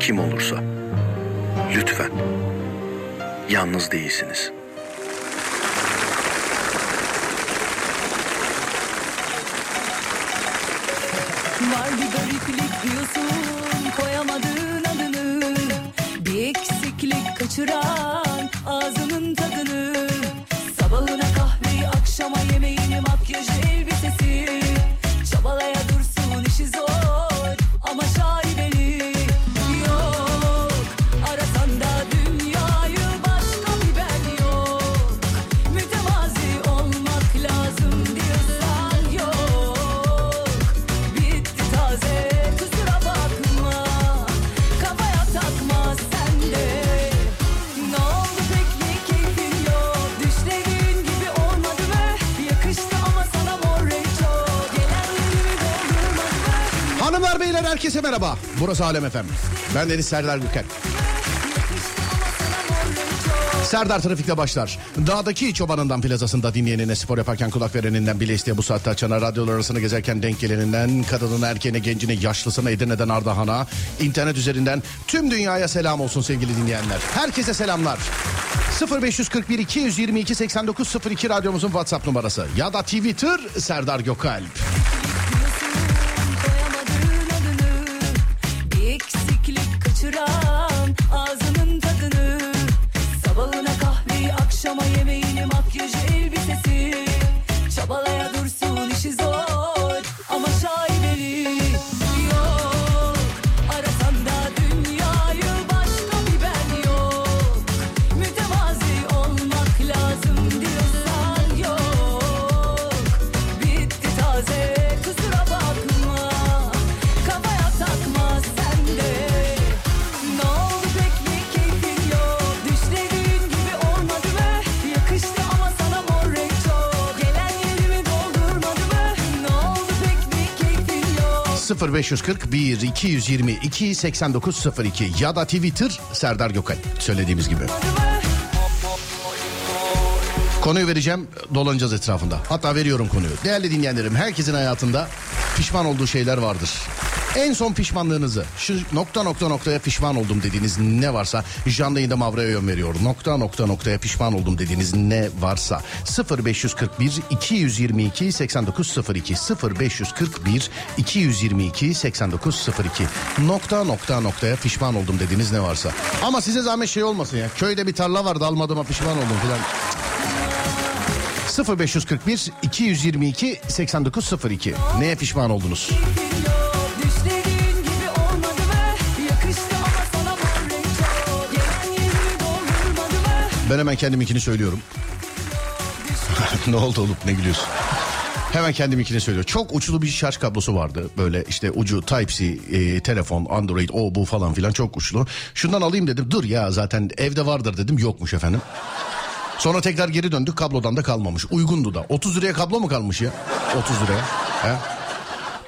kim olursa. Lütfen. Yalnız değilsiniz. Var bir gariplik diyorsun koyamadığın adını. Bir eksiklik kaçıran ağzının tadını herkese merhaba. Burası Alem Efem. Ben Deniz Serdar Gökalp. Serdar Trafik'te başlar. Dağdaki çobanından plazasında dinleyenine spor yaparken kulak vereninden bile isteye bu saatte açana radyolar arasında gezerken denk geleninden kadının erkeğine gencine yaşlısına Edirne'den Ardahan'a internet üzerinden tüm dünyaya selam olsun sevgili dinleyenler. Herkese selamlar. 0541 222 8902 radyomuzun WhatsApp numarası ya da Twitter Serdar Gökalp. Eksiklik 0541 222 8902 ya da Twitter Serdar Gökalp söylediğimiz gibi. Konuyu vereceğim dolanacağız etrafında. Hatta veriyorum konuyu. Değerli dinleyenlerim herkesin hayatında pişman olduğu şeyler vardır. En son pişmanlığınızı şu nokta nokta noktaya pişman oldum dediğiniz ne varsa canlı yayında Mavra'ya yön veriyor. Nokta nokta noktaya pişman oldum dediğiniz ne varsa 0541 222 8902 0541 222 8902 nokta nokta noktaya pişman oldum dediğiniz ne varsa. Ama size zahmet şey olmasın ya köyde bir tarla vardı almadığıma pişman oldum filan. 0541 222 8902 Neye pişman oldunuz? Ben hemen kendiminkini söylüyorum. ne oldu olup ne gülüyorsun? Hemen kendiminkini söylüyor. Çok uçlu bir şarj kablosu vardı. Böyle işte ucu Type-C, e, telefon, Android, o bu falan filan çok uçlu. Şundan alayım dedim. Dur ya zaten evde vardır dedim. Yokmuş efendim. Sonra tekrar geri döndük kablodan da kalmamış. Uygundu da. 30 liraya kablo mu kalmış ya? 30 liraya. He?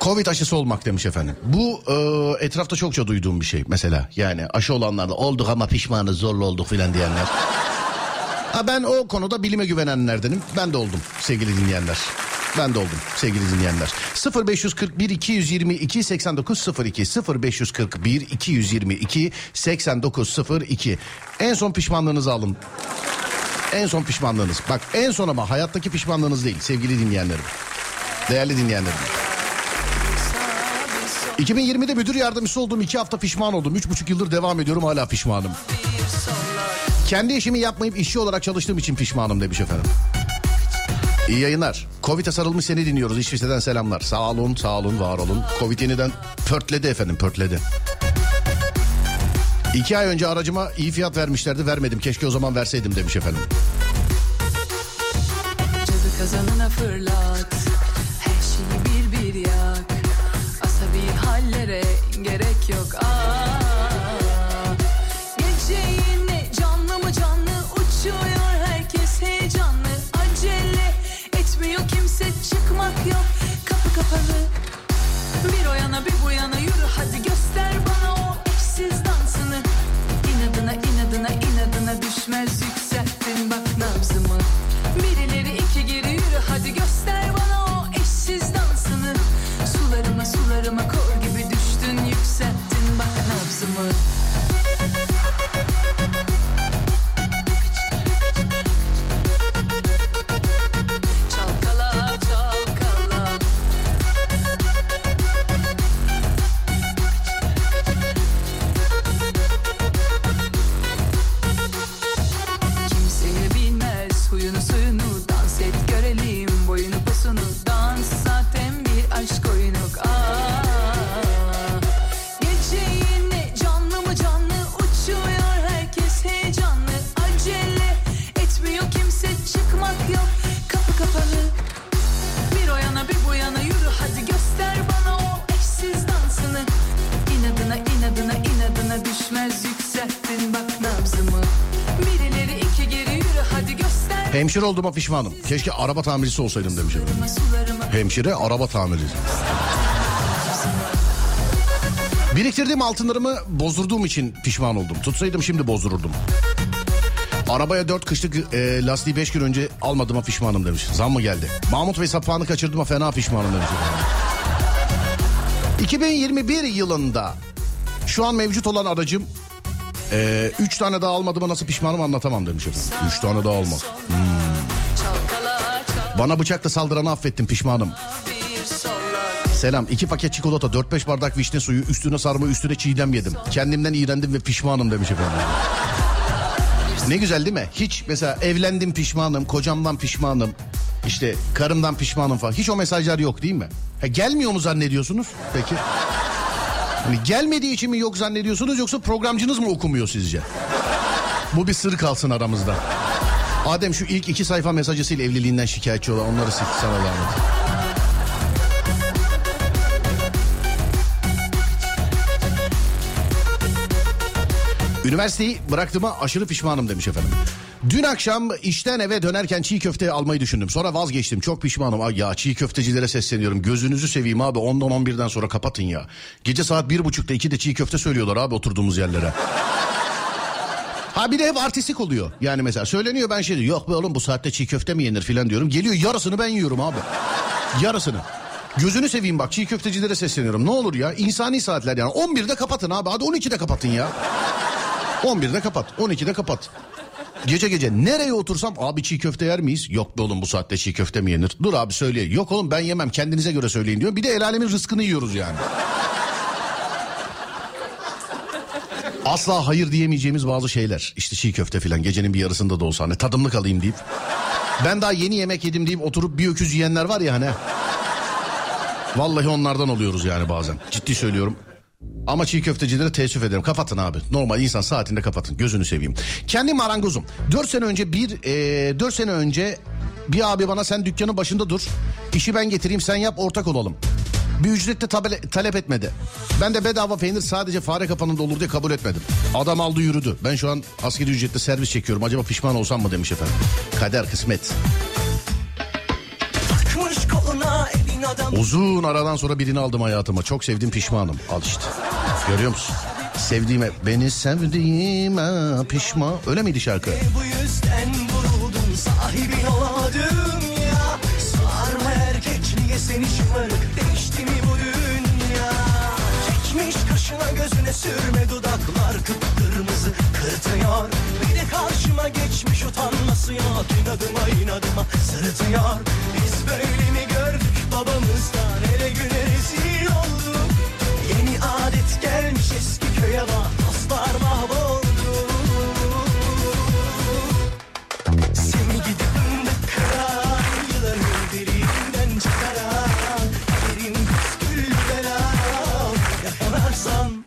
Covid aşısı olmak demiş efendim. Bu e, etrafta çokça duyduğum bir şey mesela. Yani aşı olanlarla olduk ama pişmanız zorlu olduk filan diyenler. Ha ben o konuda bilime güvenenlerdenim. Ben de oldum sevgili dinleyenler. Ben de oldum sevgili dinleyenler. 0541 222 8902 0541 222 8902 En son pişmanlığınızı alın. En son pişmanlığınız. Bak en son ama hayattaki pişmanlığınız değil sevgili dinleyenlerim. Değerli dinleyenlerim. 2020'de müdür yardımcısı olduğum iki hafta pişman oldum. Üç buçuk yıldır devam ediyorum hala pişmanım. Kendi işimi yapmayıp işçi olarak çalıştığım için pişmanım demiş efendim. İyi yayınlar. Covid'e sarılmış seni dinliyoruz. İşvişeden selamlar. Sağ olun, sağ olun, var olun. Covid yeniden pörtledi efendim, pörtledi. İki ay önce aracıma iyi fiyat vermişlerdi, vermedim. Keşke o zaman verseydim demiş efendim. Cadı kazanına fırlat Her şeyi bir bir yak Asabi hallere gerek yok Aa, kimse çıkmak yok. Kapı kapalı. Bir o yana bir bu yana yürü. Hadi göster bana o eşsiz Hemşire olduğuma pişmanım. Keşke araba tamircisi olsaydım demiş Hemşire araba tamircisi. Biriktirdiğim altınlarımı bozdurduğum için pişman oldum. Tutsaydım şimdi bozdururdum. Arabaya dört kışlık e, lastiği beş gün önce almadığıma pişmanım demiş. Zam mı geldi? Mahmut Bey sapağını kaçırdığıma fena pişmanım demiş. efendim. 2021 yılında şu an mevcut olan aracım e, üç tane daha almadığıma nasıl pişmanım anlatamam demiş efendim. Üç tane daha alma. çal Bana bıçakla saldıranı affettim pişmanım. Selam. iki paket çikolata, 4-5 bardak vişne suyu, üstüne sarma, üstüne çiğdem yedim. Kendimden iğrendim ve pişmanım demiş efendim. Ne güzel değil mi? Hiç mesela evlendim pişmanım, kocamdan pişmanım, işte karımdan pişmanım falan. Hiç o mesajlar yok değil mi? Ha, gelmiyor mu zannediyorsunuz? Peki. Hani gelmediği için mi yok zannediyorsunuz yoksa programcınız mı okumuyor sizce? Bu bir sır kalsın aramızda. Adem şu ilk iki sayfa mesajısıyla evliliğinden şikayetçi olan onları sil sana lanet. Üniversiteyi bıraktığıma aşırı pişmanım demiş efendim. Dün akşam işten eve dönerken çiğ köfte almayı düşündüm. Sonra vazgeçtim. Çok pişmanım. Ay ya çiğ köftecilere sesleniyorum. Gözünüzü seveyim abi. 10'dan 11'den sonra kapatın ya. Gece saat 1.30'da 2'de çiğ köfte söylüyorlar abi oturduğumuz yerlere. Ha bir de hep artistik oluyor. Yani mesela söyleniyor ben şey diyorum. Yok be oğlum bu saatte çiğ köfte mi yenir filan diyorum. Geliyor yarısını ben yiyorum abi. Yarısını. Gözünü seveyim bak çiğ köftecilere sesleniyorum. Ne olur ya insani saatler yani. 11'de kapatın abi. Hadi 12'de kapatın ya. 11'de kapat. 12'de kapat. Gece gece nereye otursam abi çiğ köfte yer miyiz? Yok be oğlum bu saatte çiğ köfte mi yenir? Dur abi söyle. Yok oğlum ben yemem kendinize göre söyleyin diyor. Bir de el alemin rızkını yiyoruz yani. Asla hayır diyemeyeceğimiz bazı şeyler. İşte çiğ köfte filan gecenin bir yarısında da olsa hani tadımlık alayım deyip. Ben daha yeni yemek yedim deyip oturup bir öküz yiyenler var ya hani. Vallahi onlardan oluyoruz yani bazen. Ciddi söylüyorum. Ama çiğ köftecilere teessüf ederim. Kapatın abi. Normal insan saatinde kapatın. Gözünü seveyim. Kendi marangozum. Dört sene önce bir... E, dört sene önce bir abi bana sen dükkanın başında dur. İşi ben getireyim sen yap ortak olalım. Bir ücrette tabele, talep etmedi. Ben de bedava peynir sadece fare kapanında olur diye kabul etmedim. Adam aldı yürüdü. Ben şu an askeri ücretle servis çekiyorum. Acaba pişman olsam mı demiş efendim. Kader kısmet. Uzun aradan sonra birini aldım hayatıma. Çok sevdim pişmanım. Al işte. Görüyor musun? Sevdiğime, beni sevdiğime pişman. Öyle miydi şarkı? Bu yüzden vuruldum sahibin olamadım ya Sarma erkekliğe seni şımarık kaşına gözüne sürme dudaklar kıpkırmızı kırıtıyor Bir de karşıma geçmiş utanması yok inadıma inadıma sırıtıyor Biz böyle mi gördük babamızdan hele güne rezil olduk? Yeni adet gelmiş eski köye bak dostlar mahvoldu Yakalarsan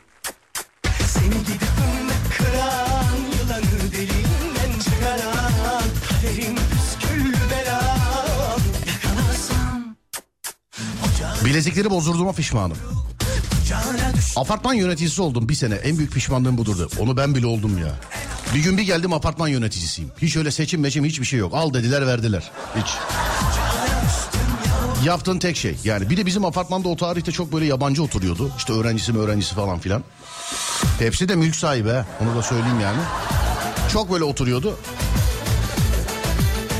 Seni gidip de kıran Yılanı deliğinden çıkaran Kaderin püskül belan Yakalarsan Bilezikleri bozdurduğuma pişmanım. Apartman yöneticisi oldum bir sene. En büyük pişmanlığım budurdu. Onu ben bile oldum ya. Bir gün bir geldim apartman yöneticisiyim. Hiç öyle seçim meçim hiçbir şey yok. Al dediler verdiler. Hiç. Yaptığın tek şey. Yani bir de bizim apartmanda o tarihte çok böyle yabancı oturuyordu. İşte öğrencisi mi öğrencisi falan filan. Hepsi de mülk sahibi. Onu da söyleyeyim yani. Çok böyle oturuyordu.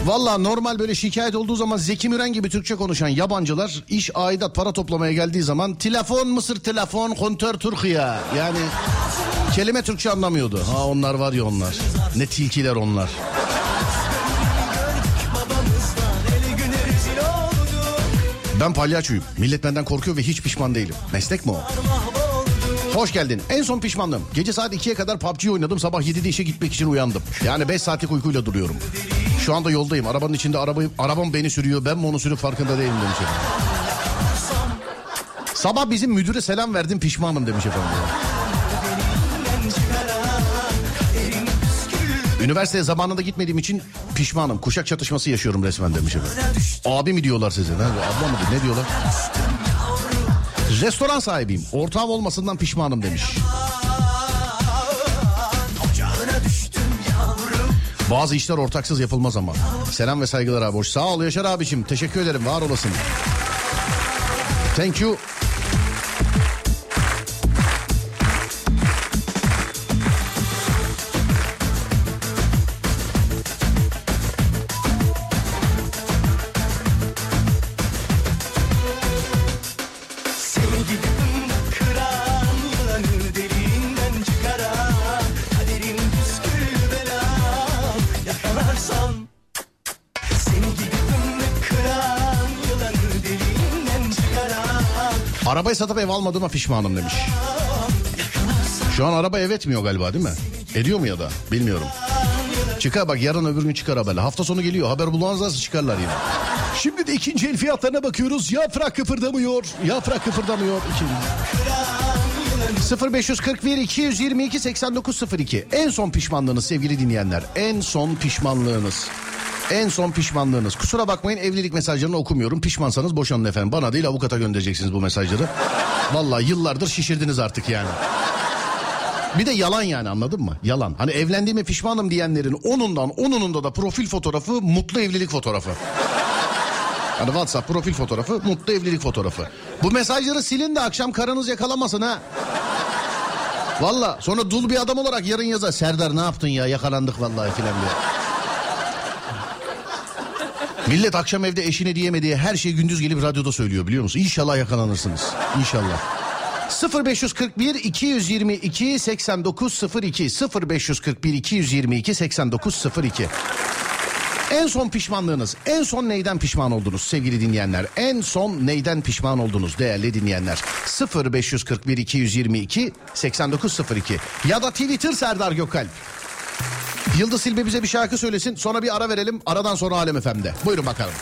Valla normal böyle şikayet olduğu zaman Zeki Müren gibi Türkçe konuşan yabancılar iş aidat para toplamaya geldiği zaman telefon Mısır telefon kontör Türkiye yani Kelime Türkçe anlamıyordu. Ha onlar var ya onlar. Ne tilkiler onlar. Ben palyaçoyum. Millet benden korkuyor ve hiç pişman değilim. Meslek mi o? Hoş geldin. En son pişmanlığım. Gece saat 2'ye kadar PUBG oynadım. Sabah 7'de işe gitmek için uyandım. Yani 5 saatlik uykuyla duruyorum. Şu anda yoldayım. Arabanın içinde arabayı, arabam beni sürüyor. Ben mi onu sürüp farkında değilim demiş efendim. Sabah bizim müdüre selam verdim pişmanım demiş efendim. Üniversiteye zamanında gitmediğim için pişmanım. Kuşak çatışması yaşıyorum resmen demiş. Abi mi diyorlar size? Ne, abla mı ne diyorlar? Restoran sahibiyim. Ortağım olmasından pişmanım demiş. Bazı işler ortaksız yapılmaz ama. Selam ve saygılar abi. Sağ ol Yaşar abicim. Teşekkür ederim. Var olasın. Thank you. Almadığıma pişmanım demiş. Şu an araba ev etmiyor galiba değil mi? Ediyor mu ya da? Bilmiyorum. Çıkar bak yarın öbür gün çıkar haberle. Hafta sonu geliyor. Haber bulmazlarsa çıkarlar yine. Şimdi de ikinci el fiyatlarına bakıyoruz. Yaprak kıpırdamıyor. Yaprak kıpırdamıyor. İkinci. 0541 222 8902 En son pişmanlığınız sevgili dinleyenler. En son pişmanlığınız. En son pişmanlığınız. Kusura bakmayın evlilik mesajlarını okumuyorum. Pişmansanız boşanın efendim. Bana değil avukata göndereceksiniz bu mesajları. Vallahi yıllardır şişirdiniz artık yani. Bir de yalan yani anladın mı? Yalan. Hani evlendiğime pişmanım diyenlerin onundan onununda da profil fotoğrafı mutlu evlilik fotoğrafı. Hani WhatsApp profil fotoğrafı, mutlu evlilik fotoğrafı. Bu mesajları silin de akşam karınız yakalamasın ha. Valla sonra dul bir adam olarak yarın yazar. Serdar ne yaptın ya yakalandık vallahi filan diye. Millet akşam evde eşine diyemediği her şeyi gündüz gelip radyoda söylüyor biliyor musun? İnşallah yakalanırsınız. İnşallah. 0541 222 8902 0541 222 8902 en son pişmanlığınız, en son neyden pişman oldunuz sevgili dinleyenler? En son neyden pişman oldunuz değerli dinleyenler? 0541 222 8902 ya da Twitter Serdar Gökalp. Yıldız Silbe bize bir şarkı söylesin sonra bir ara verelim. Aradan sonra Alem FM'de. Buyurun bakalım.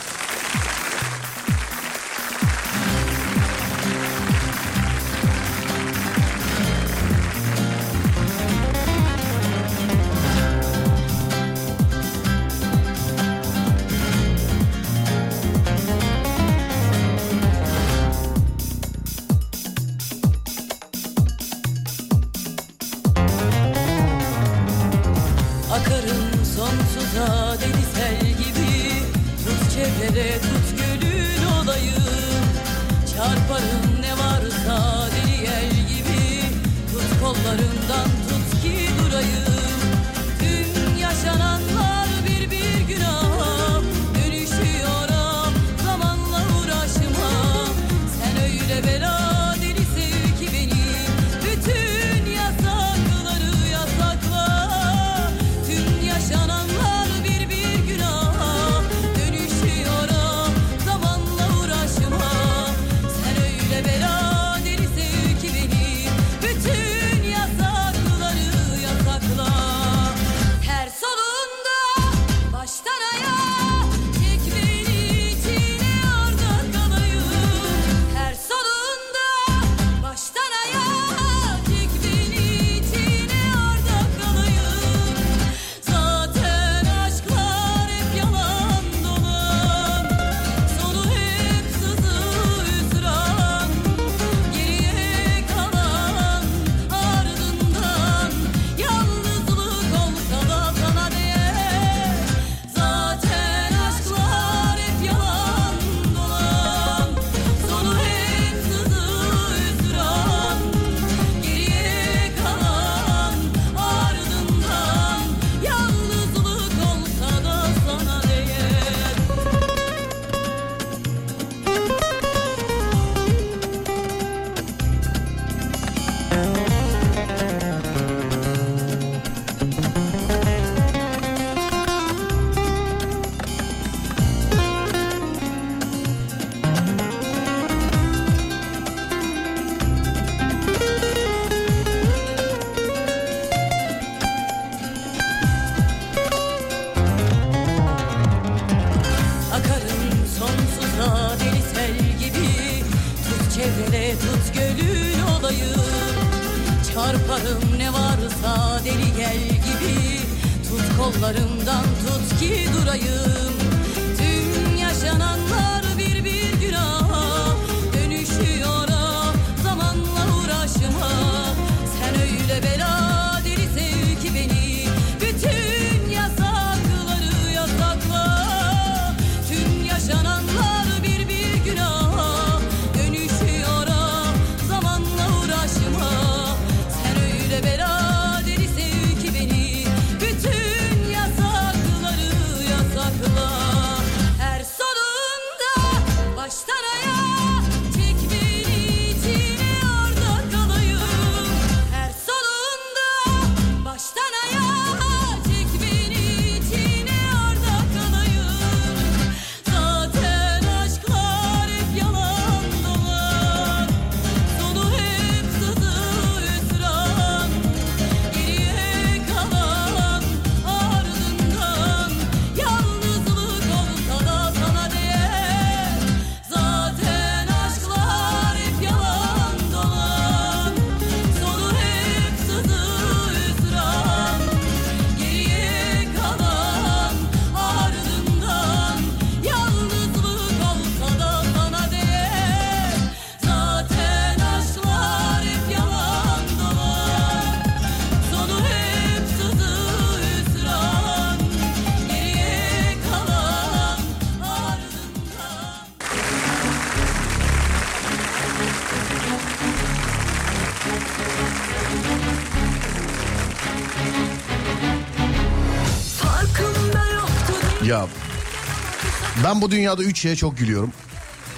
Ben bu dünyada üç şeye çok gülüyorum.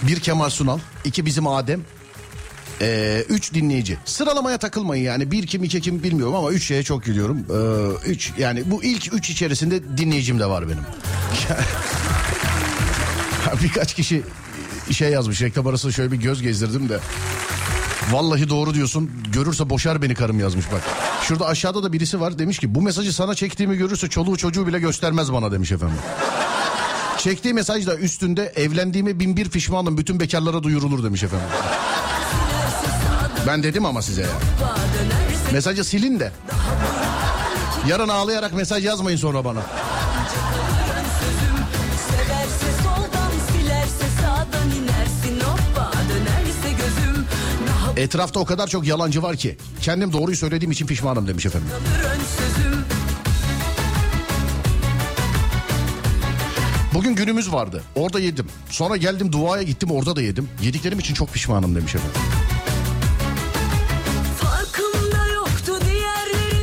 Bir Kemal Sunal, iki bizim Adem, ee, üç dinleyici. Sıralamaya takılmayın yani bir kim iki kim bilmiyorum ama üç şeye çok gülüyorum. Ee, üç yani bu ilk üç içerisinde dinleyicim de var benim. Birkaç kişi şey yazmış reklam arasında şöyle bir göz gezdirdim de. Vallahi doğru diyorsun. Görürse boşar beni karım yazmış bak. Şurada aşağıda da birisi var demiş ki bu mesajı sana çektiğimi görürse çoluğu çocuğu bile göstermez bana demiş efendim. Çektiği mesajda üstünde evlendiğime bin bir pişmanım bütün bekarlara duyurulur demiş efendim. Ben dedim ama size ya. Mesajı silin de. Yarın ağlayarak mesaj yazmayın sonra bana. Etrafta o kadar çok yalancı var ki. Kendim doğruyu söylediğim için pişmanım demiş efendim. Bugün günümüz vardı. Orada yedim. Sonra geldim duaya gittim orada da yedim. Yediklerim için çok pişmanım demiş efendim.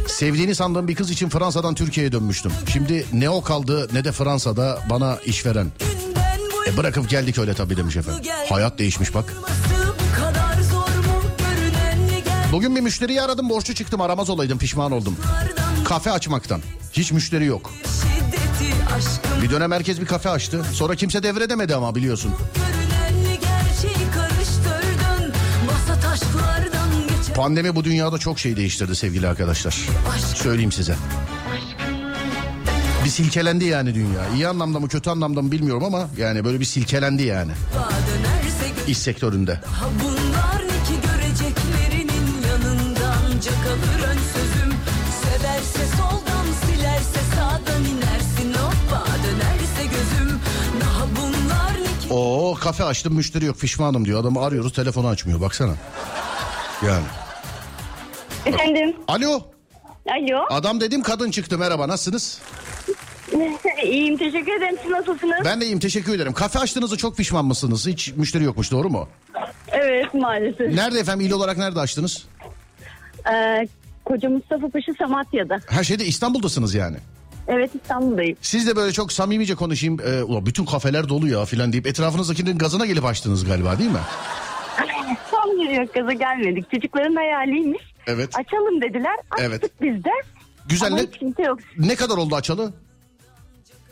Sevdiğini sandığım bir kız için Fransa'dan Türkiye'ye dönmüştüm. Şimdi ne o kaldı ne de Fransa'da bana işveren. E bırakıp geldik öyle tabii demiş efendim. Hayat değişmiş bak. Bugün bir müşteriyi aradım borçlu çıktım aramaz olaydım pişman oldum. Kafe açmaktan. Hiç müşteri yok. Bir dönem herkes bir kafe açtı. Sonra kimse devredemedi ama biliyorsun. Pandemi bu dünyada çok şey değiştirdi sevgili arkadaşlar. Söyleyeyim size. Bir silkelendi yani dünya. İyi anlamda mı kötü anlamda mı bilmiyorum ama yani böyle bir silkelendi yani iş sektöründe. Bunlar ki göreceklerinin ön sözüm Severse soldan Oo kafe açtım müşteri yok pişmanım diyor. Adamı arıyoruz telefonu açmıyor baksana. Yani. Efendim. Alo Alo. adam dedim kadın çıktı merhaba nasılsınız? İyiyim teşekkür ederim. Siz nasılsınız? Ben de iyiyim teşekkür ederim. Kafe açtığınızda çok pişman mısınız? Hiç müşteri yokmuş doğru mu? Evet maalesef. Nerede efendim il olarak nerede açtınız? Ee, Koca Mustafa Paşa Samatya'da. Her şeyde İstanbul'dasınız yani. Evet İstanbul'dayım. Siz de böyle çok samimice konuşayım. E, ulan bütün kafeler dolu ya filan deyip etrafınızdakinin gazına gelip açtınız galiba değil mi? Tam yok gaza gelmedik. Çocukların hayaliymiş. Evet. Açalım dediler. Açtık Evet. biz de. Güzel Ama ne, hiç kimse yok. ne kadar oldu açalı?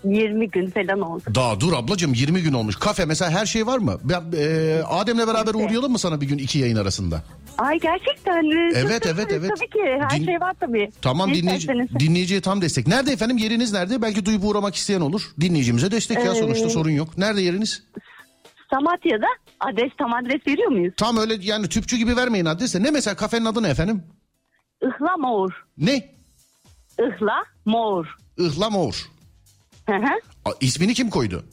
20 gün falan oldu. Daha dur ablacığım 20 gün olmuş. Kafe mesela her şey var mı? Ben, e, Adem'le beraber uğrayalım mı sana bir gün iki yayın arasında? Ay gerçekten Evet, evet, evet. Tabii ki her Din- şey var tabii. Tamam dinleyici, dinleyiciye tam destek. Nerede efendim yeriniz nerede? Belki duyup uğramak isteyen olur. Dinleyicimize destek ya Ee, sonuçta sorun yok. Nerede yeriniz? Samatya'da adres tam adres veriyor muyuz? Tam öyle yani tüpçü gibi vermeyin adresi. Ne mesela kafenin adı ne efendim? Ihla Mor. Ne? Ihla Mor. Hı hı. İsmini kim koydu?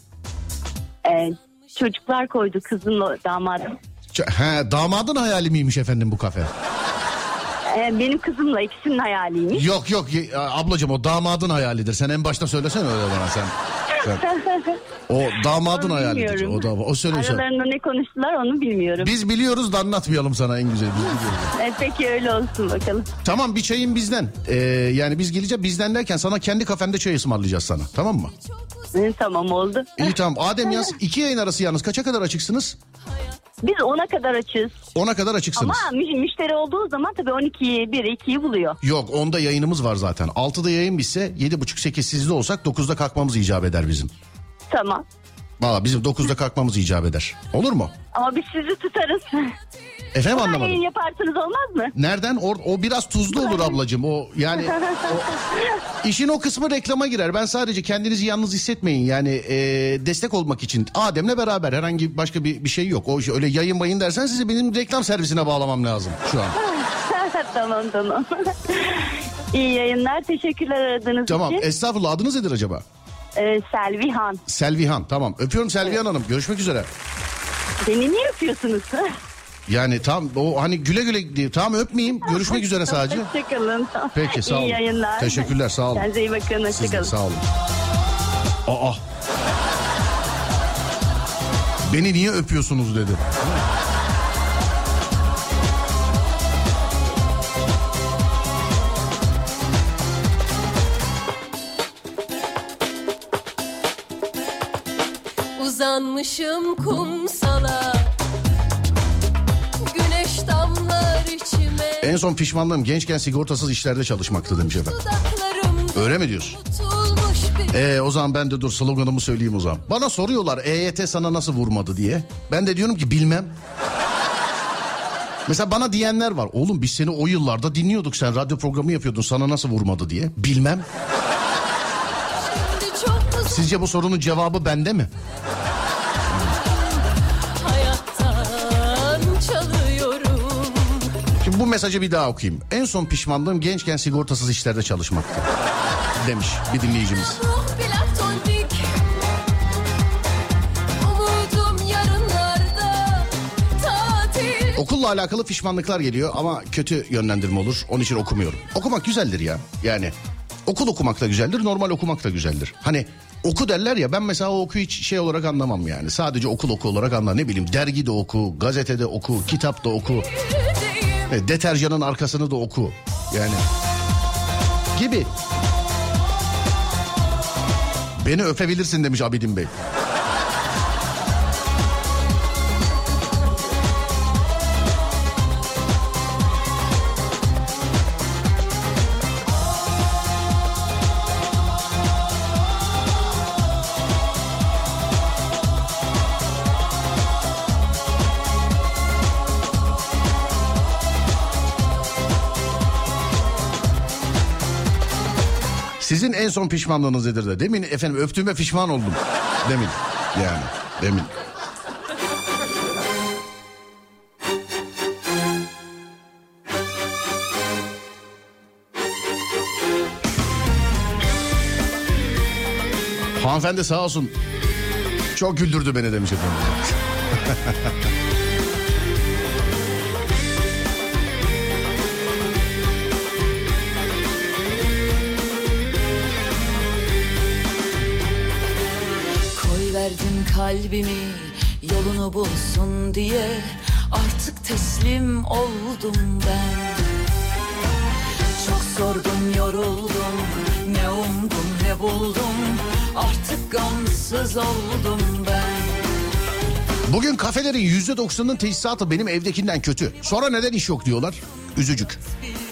Ee, çocuklar koydu kızımla damadım. He, damadın hayali miymiş efendim bu kafe? Ee, benim kızımla ikisinin hayaliymiş. Yok yok ablacığım o damadın hayalidir. Sen en başta söylesene öyle bana sen. sen. O damadın Onu bilmiyorum. O da o söylüyorsa. Aralarında ne konuştular onu bilmiyorum. Biz biliyoruz da anlatmayalım sana en güzel. Ee, peki öyle olsun bakalım. Tamam bir çayın bizden. Ee, yani biz geleceğiz bizden derken sana kendi kafende çay ısmarlayacağız sana. Tamam mı? Hı, tamam oldu. İyi tamam. Adem yaz. iki yayın arası yalnız. Kaça kadar açıksınız? Biz ona kadar açız. Ona kadar açıksınız. Ama mü- müşteri olduğu zaman tabii 12'yi 1'i 2'yi buluyor. Yok onda yayınımız var zaten. 6'da yayın bitse 7.30-8 sizde olsak 9'da kalkmamız icap eder bizim. Tamam. Valla bizim 9'da kalkmamız icap eder. Olur mu? Ama biz sizi tutarız. Efendim Yayın anlamadım. yaparsanız olmaz mı? Nereden? O, o biraz tuzlu olur ablacığım. O yani o, işin o kısmı reklama girer. Ben sadece kendinizi yalnız hissetmeyin. Yani e, destek olmak için Adem'le beraber herhangi başka bir, bir şey yok. O şey- öyle yayın bayın dersen sizi benim reklam servisine bağlamam lazım şu an. tamam tamam. İyi yayınlar. Teşekkürler aradığınız Tamam. için. Estağfurullah adınız nedir acaba? Ee, Selvihan. Selvihan tamam. Öpüyorum Selvihan Hanım. Görüşmek üzere. Beni niye öpüyorsunuz? Yani tam o hani güle güle diye tam öpmeyeyim. Görüşmek üzere sadece. Hoşçakalın. Peki, sağ olun. İyi yayınlar. Teşekkürler, sağ olun. Kendinize iyi bakın. Siz de Hoşçakalın. sağ olun. Aa. Beni niye öpüyorsunuz dedi. Uzanmışım kumsala Güneş damlar içime En son pişmanlığım gençken sigortasız işlerde çalışmaktı demiş efendim. Öyle mi diyorsun? Ee, o zaman ben de dur sloganımı söyleyeyim o zaman. Bana soruyorlar EYT sana nasıl vurmadı diye. Ben de diyorum ki bilmem. Mesela bana diyenler var. Oğlum biz seni o yıllarda dinliyorduk. Sen radyo programı yapıyordun sana nasıl vurmadı diye. Bilmem. Sizce bu sorunun cevabı bende mi? Bu mesajı bir daha okuyayım. En son pişmanlığım gençken sigortasız işlerde çalışmaktı. Demiş bir dinleyicimiz. Okulla alakalı pişmanlıklar geliyor ama kötü yönlendirme olur. Onun için okumuyorum. Okumak güzeldir ya. Yani okul okumak da güzeldir, normal okumak da güzeldir. Hani oku derler ya ben mesela o oku hiç şey olarak anlamam yani. Sadece okul oku olarak anlar. Ne bileyim dergi de oku, gazete de oku, kitap da oku. E, Deterjanın arkasını da oku. Yani gibi. Beni öpebilirsin demiş Abidin Bey. En son pişmanlığınız nedir de? Demin efendim öptüğüme pişman oldum. Demin yani demin. Hanımefendi sağ olsun. Çok güldürdü beni demiş efendim. verdim kalbimi yolunu bulsun diye Artık teslim oldum ben Çok sordum yoruldum ne umdum ne buldum Artık gamsız oldum ben Bugün kafelerin yüzde doksanının tesisatı benim evdekinden kötü. Sonra neden iş yok diyorlar. Üzücük.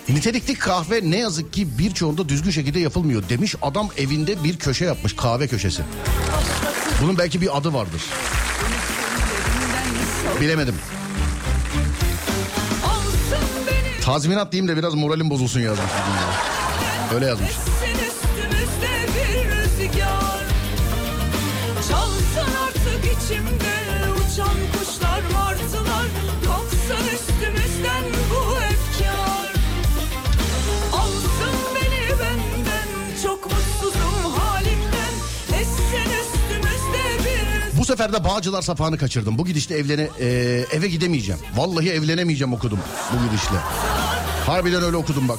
Nitelikli kahve ne yazık ki birçoğunda düzgün şekilde yapılmıyor demiş. Adam evinde bir köşe yapmış kahve köşesi. Bunun belki bir adı vardır. Bilemedim. Tazminat diyeyim de biraz moralim bozulsun yazmış. Öyle yazmış. Sefer de Bağcılar sapağını kaçırdım. Bu gidişle evlene e, eve gidemeyeceğim. Vallahi evlenemeyeceğim okudum bu gidişle. Harbiden öyle okudum bak.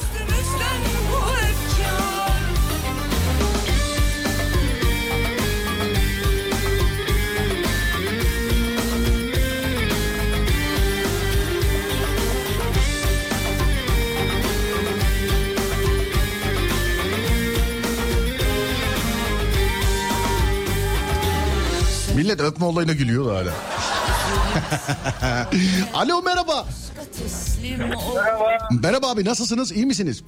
Millet öpme olayına gülüyor hala. Alo merhaba. ol. Merhaba abi nasılsınız? İyi misiniz?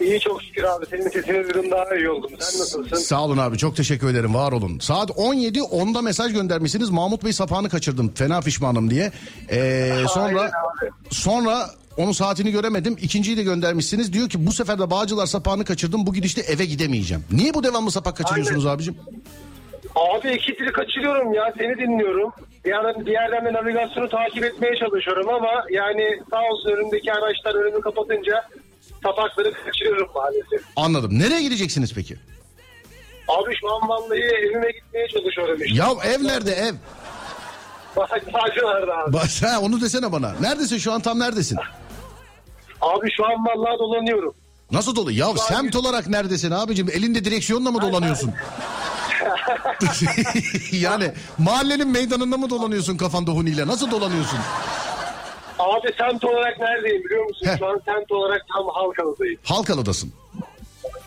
İyi çok şükür abi. Senin sesini duydum daha iyi oldum. Sen nasılsın? Sağ olun abi çok teşekkür ederim var olun. Saat 17 10'da mesaj göndermişsiniz. Mahmut Bey sapağını kaçırdım fena pişmanım diye. Ee, sonra Aynen sonra onun saatini göremedim. İkinciyi de göndermişsiniz. Diyor ki bu sefer de Bağcılar sapağını kaçırdım. Bu gidişte eve gidemeyeceğim. Niye bu devamlı sapak kaçırıyorsunuz abicim? Abi ikisini kaçırıyorum ya. Seni dinliyorum. Bir, yana, bir yerden de navigasyonu takip etmeye çalışıyorum ama yani sağ olsun önümdeki araçlar önümü kapatınca sapakları kaçırıyorum maalesef. Anladım. Nereye gideceksiniz peki? Abi şu an vallahi evime gitmeye çalışıyorum işte. Ya ev nerede ev? Bağcılar'da abi. Baş, ha, onu desene bana. Neredesin şu an tam neredesin? Abi şu an vallahi dolanıyorum. Nasıl dolu? Ya semt olarak neredesin abicim? Elinde direksiyonla mı dolanıyorsun? yani mahallenin meydanında mı dolanıyorsun kafanda huniyle? Nasıl dolanıyorsun? Abi semt olarak neredeyim biliyor musun? Heh. Şu an semt olarak tam Halkalı'dayım. Halkalı'dasın.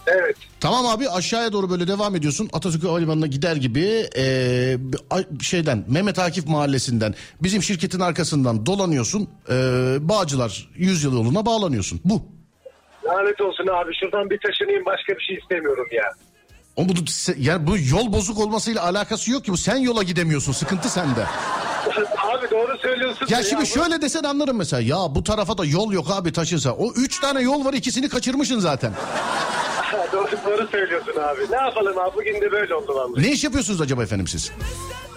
Evet. Tamam abi aşağıya doğru böyle devam ediyorsun. Atatürk Havalimanı'na gider gibi ay- şeyden Mehmet Akif Mahallesi'nden bizim şirketin arkasından dolanıyorsun. Eee Bağcılar 100 yıl yoluna bağlanıyorsun. Bu. Lanet olsun abi şuradan bir taşınayım başka bir şey istemiyorum ya. O bu yani bu yol bozuk olmasıyla alakası yok ki bu sen yola gidemiyorsun sıkıntı sende. abi doğru söylüyorsun. Ya şimdi bu- şöyle desen anlarım mesela ya bu tarafa da yol yok abi taşınsa. O üç tane yol var ikisini kaçırmışsın zaten. doğru, doğru söylüyorsun abi. Ne yapalım abi bugün de böyle oldu vallahi. Ne iş yapıyorsunuz acaba efendim siz?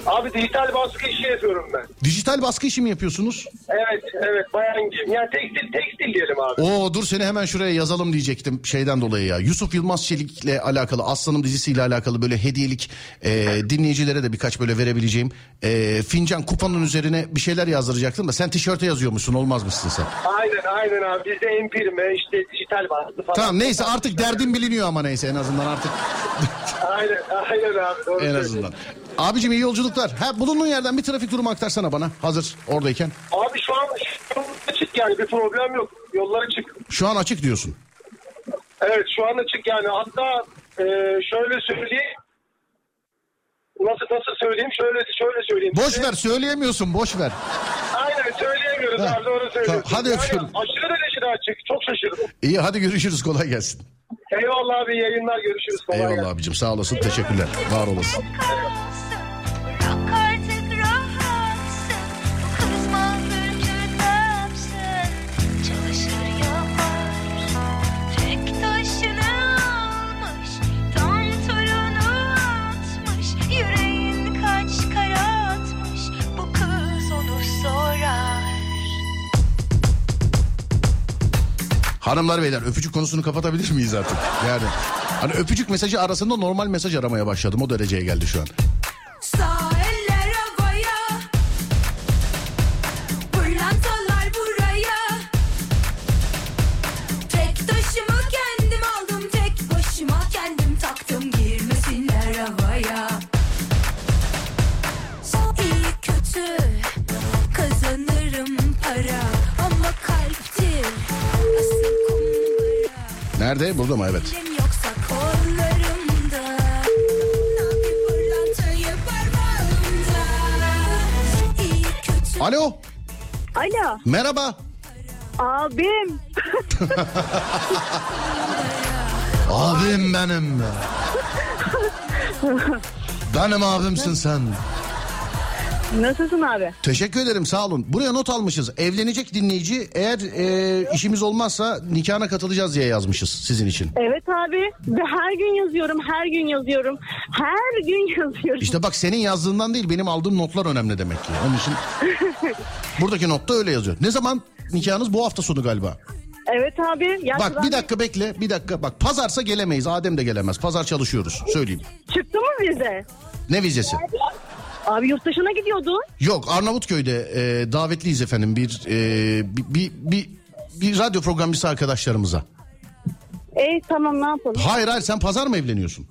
Abi dijital baskı işi yapıyorum ben. Dijital baskı işi mi yapıyorsunuz? Evet evet bayan giyim. Yani tekstil tekstil diyelim abi. Oo dur seni hemen şuraya yazalım diyecektim şeyden dolayı ya. Yusuf Yılmaz Çelik'le alakalı Aslanım dizisiyle alakalı böyle hediyelik e, dinleyicilere de birkaç böyle verebileceğim e, fincan kupanın üzerine bir şeyler yazdıracaktım da sen tişörte yazıyormuşsun olmaz mısın sen? Aynen aynen abi. Bizde empirme işte dijital baskı falan. Tamam neyse artık derdin biliniyor ama neyse en azından artık Aynen aynen abi. Doğru en azından. Abicim iyi yolculuklar. Ha bulunduğun yerden bir trafik durumu aktarsana bana hazır oradayken. Abi şu an açık yani bir problem yok. Yollar açık. Şu an açık diyorsun. Evet şu an açık yani. Hatta e, şöyle söyleyeyim. Nasıl nasıl söyleyeyim? Şöyle şöyle söyleyeyim. Boş size. ver söyleyemiyorsun boş ver. Aynen söyleyemiyoruz Ha, abi doğru söylüyorsun. hadi Yani öpüyorum. aşırı derecede açık. Çok şaşırdım. İyi hadi görüşürüz kolay gelsin. Eyvallah abi yayınlar görüşürüz. Kolay gelsin. Eyvallah abicim sağ olasın teşekkürler var olasın. Hanımlar beyler öpücük konusunu kapatabilir miyiz artık? Yani hani öpücük mesajı arasında normal mesaj aramaya başladım o dereceye geldi şu an. Sağ Nerede? Burada mı? Evet. Alo. Alo Merhaba. abim. Abim benim. benim abimsin sen. Nasılsın abi? Teşekkür ederim sağ olun. Buraya not almışız. Evlenecek dinleyici eğer e, işimiz olmazsa nikahına katılacağız diye yazmışız sizin için. Evet abi. Ve her gün yazıyorum, her gün yazıyorum. Her gün yazıyorum. İşte bak senin yazdığından değil benim aldığım notlar önemli demek ki. Onun için buradaki notta öyle yazıyor. Ne zaman nikahınız bu hafta sonu galiba. Evet abi. Ya Bak bir dakika bekle bir dakika bak pazarsa gelemeyiz Adem de gelemez pazar çalışıyoruz söyleyeyim. Çıktı mı vize? Ne vizesi? Abi yurt dışına gidiyordun. Yok Arnavutköy'de e, davetliyiz efendim bir, e, bir, bir, bir, bir radyo programcısı arkadaşlarımıza. E tamam ne yapalım. Hayır hayır sen pazar mı evleniyorsun?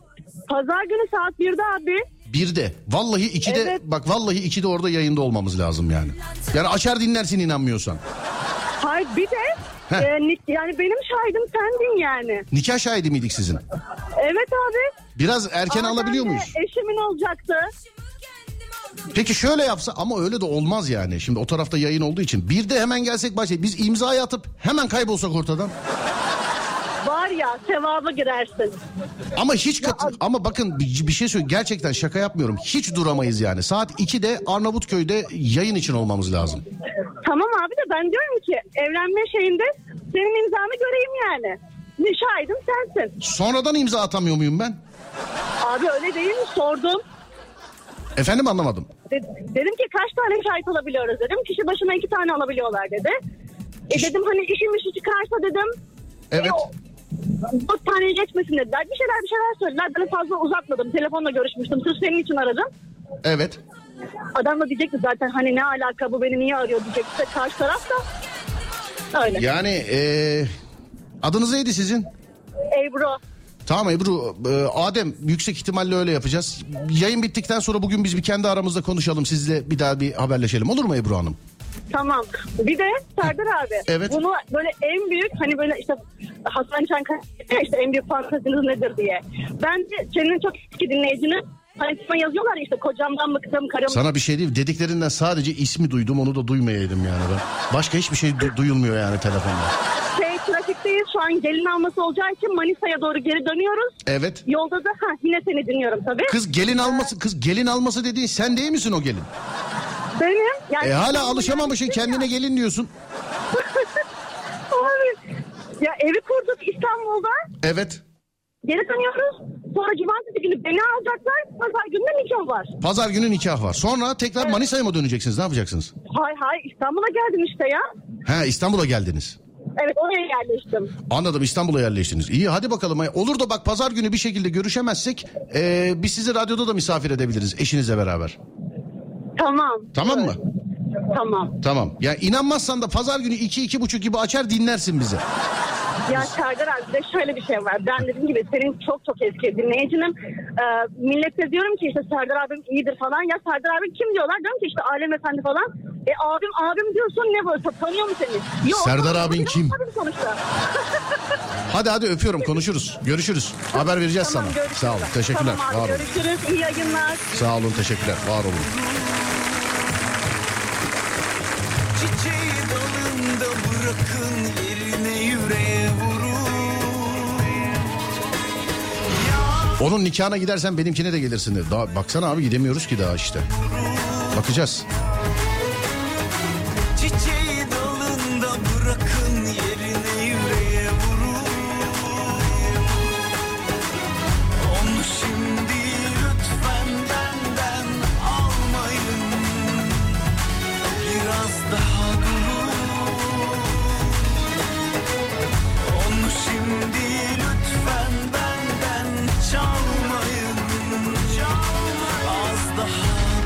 Pazar günü saat 1'de abi. Birde. Vallahi ikide Evet. bak vallahi ikide orada yayında olmamız lazım yani. Yani açar dinlersin inanmıyorsan. Hayır bir de Heh. e, ni- yani benim şahidim sendin yani. Nikah şahidi miydik sizin? Evet abi. Biraz erken Aa, alabiliyor de muyuz? Eşimin olacaktı. Peki şöyle yapsa ama öyle de olmaz yani. Şimdi o tarafta yayın olduğu için. Bir de hemen gelsek başlayıp biz imzayı atıp hemen kaybolsak ortadan. Var ya sevaba girersin. Ama hiç katı ama bakın bir, şey söyleyeyim gerçekten şaka yapmıyorum. Hiç duramayız yani. Saat 2'de Arnavutköy'de yayın için olmamız lazım. Tamam abi de ben diyorum ki evlenme şeyinde senin imzanı göreyim yani. Şahidim sensin. Sonradan imza atamıyor muyum ben? Abi öyle değil mi? Sordum. Efendim anlamadım. De- dedim ki kaç tane şahit alabiliyoruz dedim. Kişi başına iki tane alabiliyorlar dedi. E dedim hani işim işi çıkarsa dedim. Evet. E, dört taneye geçmesin dediler. Bir şeyler bir şeyler söylediler. Ben fazla uzatmadım. Telefonla görüşmüştüm. Sırf senin için aradım. Evet. Adam da diyecekti zaten hani ne alaka bu beni niye arıyor diyecekti. Karşı taraf da öyle. Yani eee adınız neydi sizin? Ebru. Tamam Ebru, e, Adem yüksek ihtimalle öyle yapacağız. Yayın bittikten sonra bugün biz bir kendi aramızda konuşalım. Sizle bir daha bir haberleşelim. Olur mu Ebru Hanım? Tamam. Bir de Serdar abi. Evet. Bunu böyle en büyük hani böyle işte Hasan Çankaya işte en büyük fanteziniz nedir diye. Ben de senin çok eski dinleyicinin sana yazıyorlar ya işte kocamdan bıktım karım. Sana bir şey diyeyim. Dediklerinden sadece ismi duydum onu da duymayaydım yani ben. Başka hiçbir şey du- duyulmuyor yani telefonda. Şey trafikteyiz şu an gelin alması olacağı için Manisa'ya doğru geri dönüyoruz. Evet. Yolda da ha yine seni dinliyorum tabii. Kız gelin alması kız gelin alması dediğin sen değil misin o gelin? Benim yani E hala alışamamışsın gelmiştim kendine ya. gelin diyorsun. Abi, ya evi kurduk İstanbul'da. Evet. Geri dönüyoruz. Sonra cumartesi günü beni alacaklar. Pazar günü nikah var. Pazar günü nikah var. Sonra tekrar Manisa'ya mı döneceksiniz? Ne yapacaksınız? Hay hay İstanbul'a geldim işte ya. Ha İstanbul'a geldiniz. Evet oraya yerleştim. Anladım İstanbul'a yerleştiniz. İyi hadi bakalım. Olur da bak pazar günü bir şekilde görüşemezsek e, biz sizi radyoda da misafir edebiliriz eşinizle beraber. Tamam. Tamam mı? Tamam. Tamam. Ya inanmazsan da pazar günü iki iki buçuk gibi açar dinlersin bizi. Ya Serdar abi bir de şöyle bir şey var. Ben dediğim gibi senin çok çok eski dinleyicinim. Ee, millete diyorum ki işte Serdar abim iyidir falan. Ya Serdar abim kim diyorlar? Diyorum ki işte Alem Efendi falan. E abim abim diyorsun ne böyle tanıyor mu seni? Yok, Serdar abin kim? Sonuçta. Hadi hadi öpüyorum konuşuruz. Görüşürüz. Haber vereceğiz Tamam, sana. görüşürüz. Sağ olun. Teşekkürler. Tamam abi, Var olun. görüşürüz. İyi yayınlar. Sağ olun. Teşekkürler. Var olun. Çiçeği dalında bırakın yerine yüreğe Onun nikahına gidersen benimkine de gelirsin dedi. Daha, baksana abi gidemiyoruz ki daha işte. Bakacağız.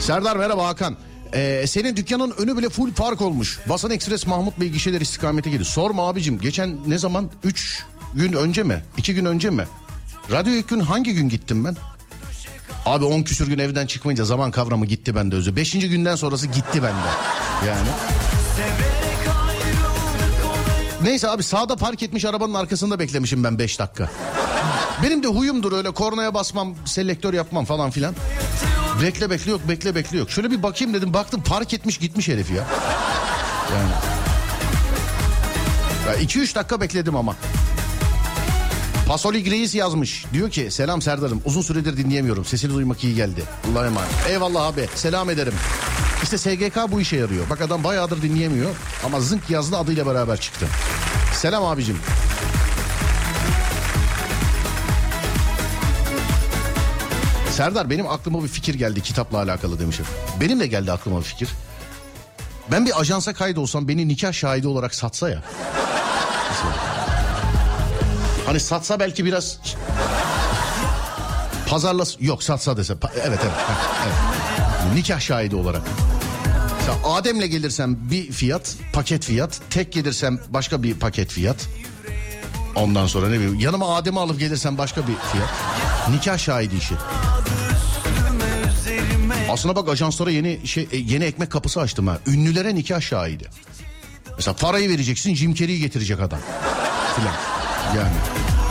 Serdar merhaba Hakan. Ee, senin dükkanın önü bile full park olmuş. Basan Ekspres Mahmut Bey gişeler istikamete gidiyor. Sorma abicim geçen ne zaman? Üç gün önce mi? İki gün önce mi? Radyo ilk gün hangi gün gittim ben? Abi 10 küsür gün evden çıkmayınca zaman kavramı gitti bende özü. Beşinci günden sonrası gitti bende. Yani. Neyse abi sağda park etmiş arabanın arkasında beklemişim ben 5 dakika. Benim de huyumdur öyle kornaya basmam, selektör yapmam falan filan. Bekle bekle yok bekle bekle yok. Şöyle bir bakayım dedim baktım park etmiş gitmiş herif ya. Yani. Ya 2-3 dakika bekledim ama. Pasoli Reis yazmış. Diyor ki selam Serdar'ım uzun süredir dinleyemiyorum. Sesini duymak iyi geldi. Allah'a emanet. Eyvallah abi selam ederim. İşte SGK bu işe yarıyor. Bak adam bayağıdır dinleyemiyor. Ama zınk yazdı adıyla beraber çıktı. Selam abicim. Serdar benim aklıma bir fikir geldi kitapla alakalı demişim. Benim de geldi aklıma bir fikir. Ben bir ajansa kaydolsam beni nikah şahidi olarak satsa ya. Hani satsa belki biraz pazarlas yok satsa dese Pa- evet evet, heh, evet. Nikah şahidi olarak. Mesela Adem'le gelirsem bir fiyat, paket fiyat. Tek gelirsem başka bir paket fiyat. Ondan sonra ne bileyim yanıma Adem'i alıp gelirsem başka bir fiyat. Nikah şahidi işi. Aslında bak ajanslara yeni şey e, yeni ekmek kapısı açtım ha. Ünlülere nikah şahidi. Mesela parayı vereceksin Jim Carrey'i getirecek adam. Filan. Yani.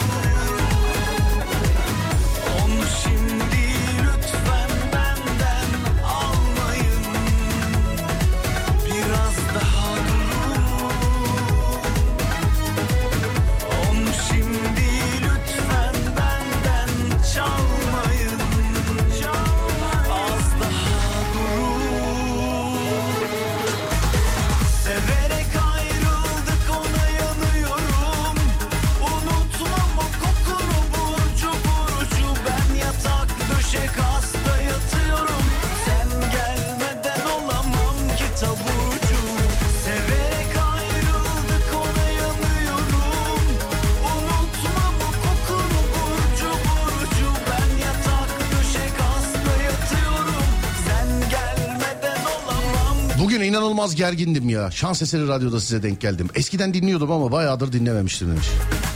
İnanılmaz gergindim ya. Şans eseri radyoda size denk geldim. Eskiden dinliyordum ama bayağıdır dinlememiştim demiş.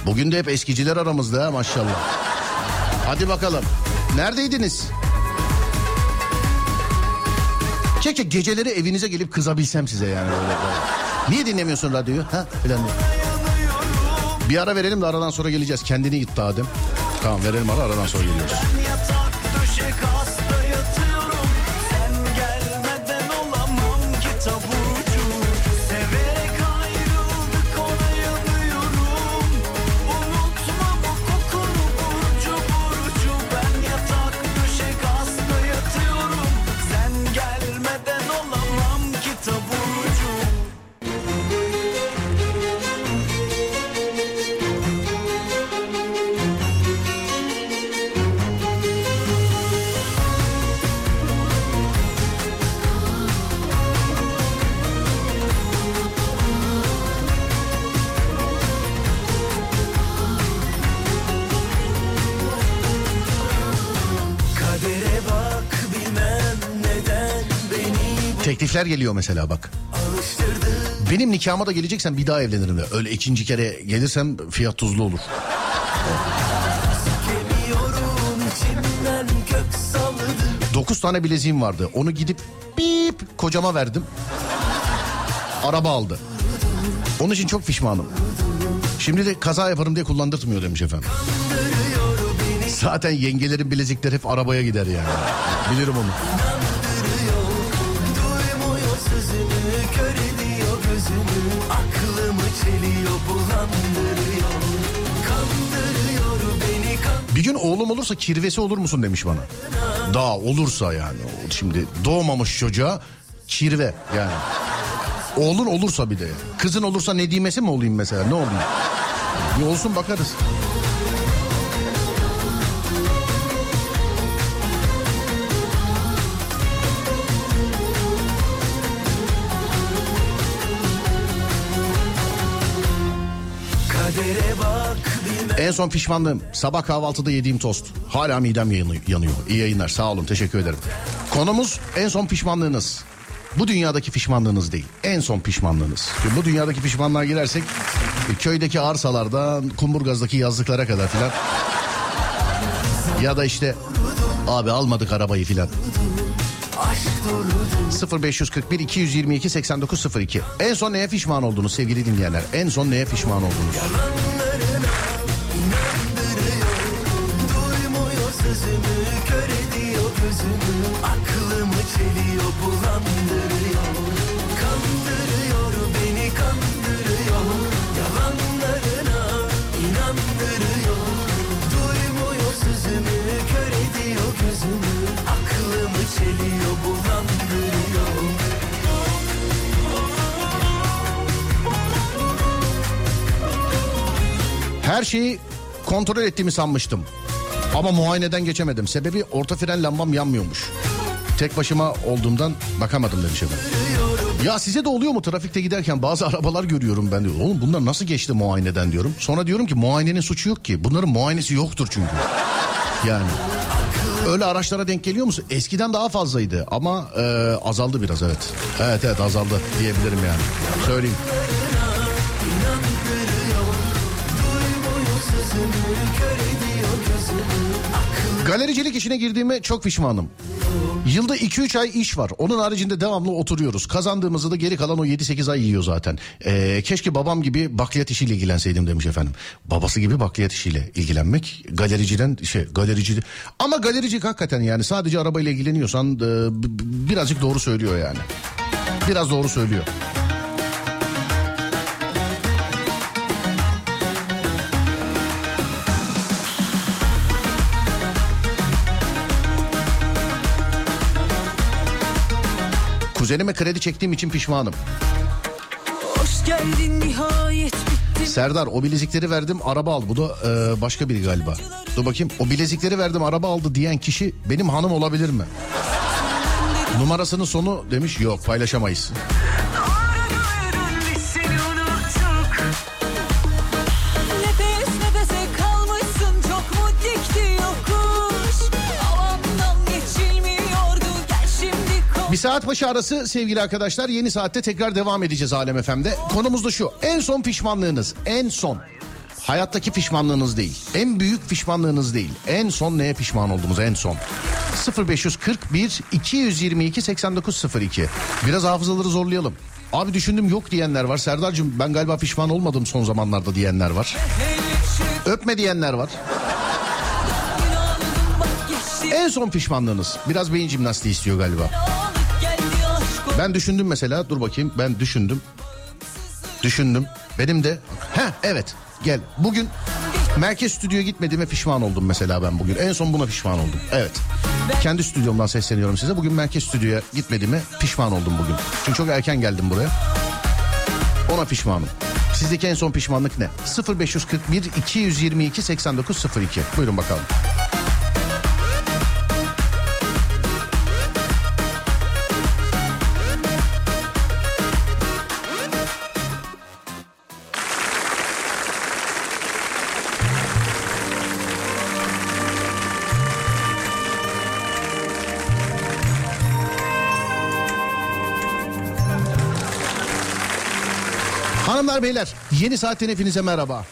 Bugün de hep eskiciler aramızda ha maşallah. Hadi bakalım. Neredeydiniz? Keşke geceleri evinize gelip kızabilsem size yani böyle. Niye dinlemiyorsun radyoyu? Ha? Falan. Bir ara verelim de aradan sonra geleceğiz. Kendini gitti Adem. Tamam verelim ara aradan sonra geliyoruz. Teklifler geliyor mesela bak. Benim nikahıma da geleceksen bir daha evlenirim de. Öyle ikinci kere gelirsem fiyat tuzlu olur. 9 tane bileziğim vardı. Onu gidip bip kocama verdim. Araba aldı. Onun için çok pişmanım. Şimdi de kaza yaparım diye kullandırtmıyor demiş efendim. Zaten yengelerin bilezikleri hep arabaya gider yani. Bilirim onu. Bir gün oğlum olursa kirvesi olur musun demiş bana. Daha olursa yani. Şimdi doğmamış çocuğa kirve yani. Oğlun olursa bir de. Kızın olursa ne diyemesi mi olayım mesela ne olayım? Bir olsun bakarız. En son pişmanlığım sabah kahvaltıda yediğim tost. Hala midem yanıyor. İyi yayınlar sağ olun teşekkür ederim. Konumuz en son pişmanlığınız. Bu dünyadaki pişmanlığınız değil. En son pişmanlığınız. Şimdi bu dünyadaki pişmanlığa girersek e, köydeki arsalardan Kumburgaz'daki yazlıklara kadar filan. Ya da işte abi almadık arabayı filan. 0541 222 8902. En son neye pişman oldunuz sevgili dinleyenler? En son neye pişman oldunuz? Çeliyor bulandırıyor Kandırıyor beni kandırıyor Yalanlarına inandırıyor Duymuyor sözümü kör ediyor gözümü Aklımı çeliyor bulandırıyor Her şeyi kontrol ettiğimi sanmıştım. Ama muayeneden geçemedim. Sebebi orta fren lambam yanmıyormuş. Tek başıma olduğumdan bakamadım demiş efendim. Ya size de oluyor mu trafikte giderken bazı arabalar görüyorum ben diyor. Oğlum bunlar nasıl geçti muayeneden diyorum. Sonra diyorum ki muayenenin suçu yok ki. Bunların muayenesi yoktur çünkü. Yani. Öyle araçlara denk geliyor musun? Eskiden daha fazlaydı ama e, azaldı biraz evet. Evet evet azaldı diyebilirim yani. Söyleyeyim. Galericilik işine girdiğime çok pişmanım. Yılda 2-3 ay iş var. Onun haricinde devamlı oturuyoruz. Kazandığımızı da geri kalan o 7-8 ay yiyor zaten. Ee, keşke babam gibi bakliyat işiyle ilgilenseydim demiş efendim. Babası gibi bakliyat işiyle ilgilenmek galericiden şey galerici ama galerici hakikaten yani sadece arabayla ilgileniyorsan e, birazcık doğru söylüyor yani. Biraz doğru söylüyor. Kuzenime kredi çektiğim için pişmanım. Serdar o bilezikleri verdim araba al. Bu da e, başka biri galiba. Dur bakayım o bilezikleri verdim araba aldı diyen kişi benim hanım olabilir mi? Numarasının sonu demiş yok paylaşamayız. Bir saat başı arası sevgili arkadaşlar yeni saatte tekrar devam edeceğiz Alem FM'de. Konumuz da şu en son pişmanlığınız en son. Hayattaki pişmanlığınız değil. En büyük pişmanlığınız değil. En son neye pişman oldunuz en son? 0541 222 8902. Biraz hafızaları zorlayalım. Abi düşündüm yok diyenler var. Serdar'cığım ben galiba pişman olmadım son zamanlarda diyenler var. Öpme diyenler var. En son pişmanlığınız. Biraz beyin jimnastiği istiyor galiba. Ben düşündüm mesela dur bakayım ben düşündüm. Düşündüm. Benim de ha evet gel bugün merkez stüdyoya gitmediğime pişman oldum mesela ben bugün. En son buna pişman oldum. Evet. Kendi stüdyomdan sesleniyorum size. Bugün merkez stüdyoya gitmediğime pişman oldum bugün. Çünkü çok erken geldim buraya. Ona pişmanım. Sizdeki en son pişmanlık ne? 0541 222 8902. Buyurun bakalım. Hanımlar beyler yeni saatten hepinize merhaba.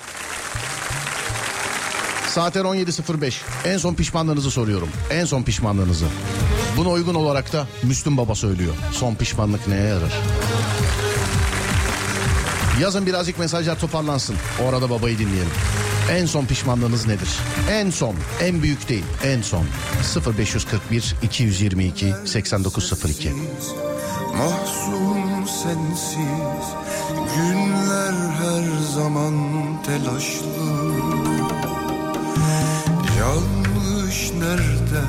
Saatler 17.05. En son pişmanlığınızı soruyorum. En son pişmanlığınızı. Buna uygun olarak da Müslüm Baba söylüyor. Son pişmanlık neye yarar? Yazın birazcık mesajlar toparlansın. O arada babayı dinleyelim. En son pişmanlığınız nedir? En son, en büyük değil, en son. 0541 222 8902. Mahzun sensiz Günler her zaman telaşlı. Yanlış nerede?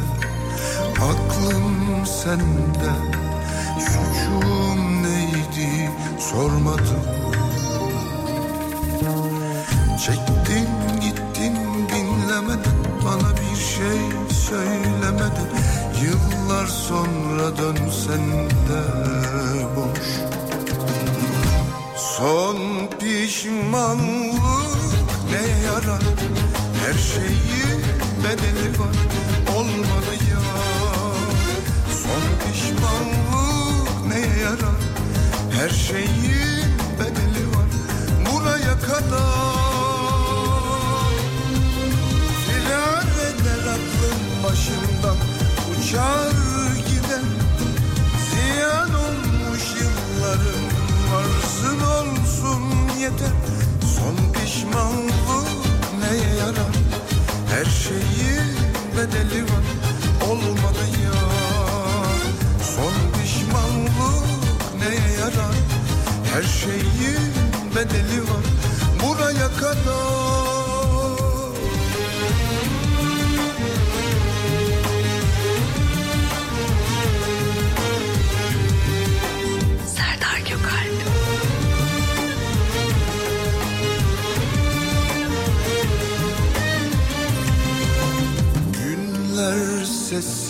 Aklım sende. Suçum neydi? Sormadım. Çektin gittin dinlemedin. Bana bir şey söylemedin. Yıllar sonra dönsen de boş Son pişmanlık ne yarar? Her şeyi bedeli var Olmadı ya. Son pişmanlık ne yarar? Her şeyin bedeli var Buraya kadar. Firar eder aklım başımdan Uçar olsun yeter. Son pişmanlık neye yarar? Her şeyin bedeli var. Olmadı ya Son pişmanlık neye yarar? Her şeyin bedeli var. Buraya kadar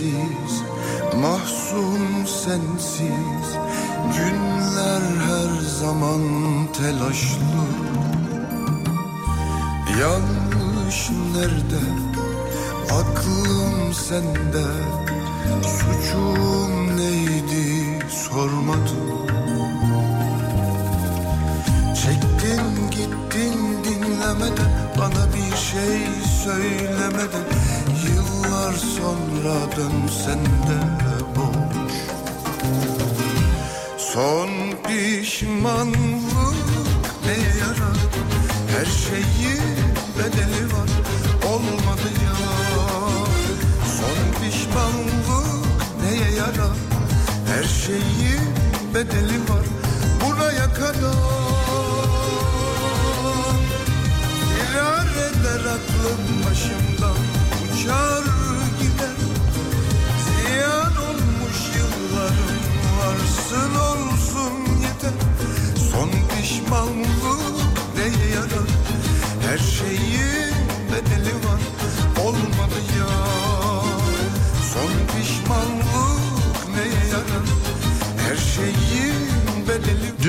sessiz, mahzun sensiz. Günler her zaman telaşlı. Yanlış nerede, Aklım sende. Suçum sonra dönsen de boş Son pişmanlık neye yarar? Her şeyin bedeli var. Olmadı ya. Son pişmanlık neye yarar? Her şeyin bedeli var. Buraya kadar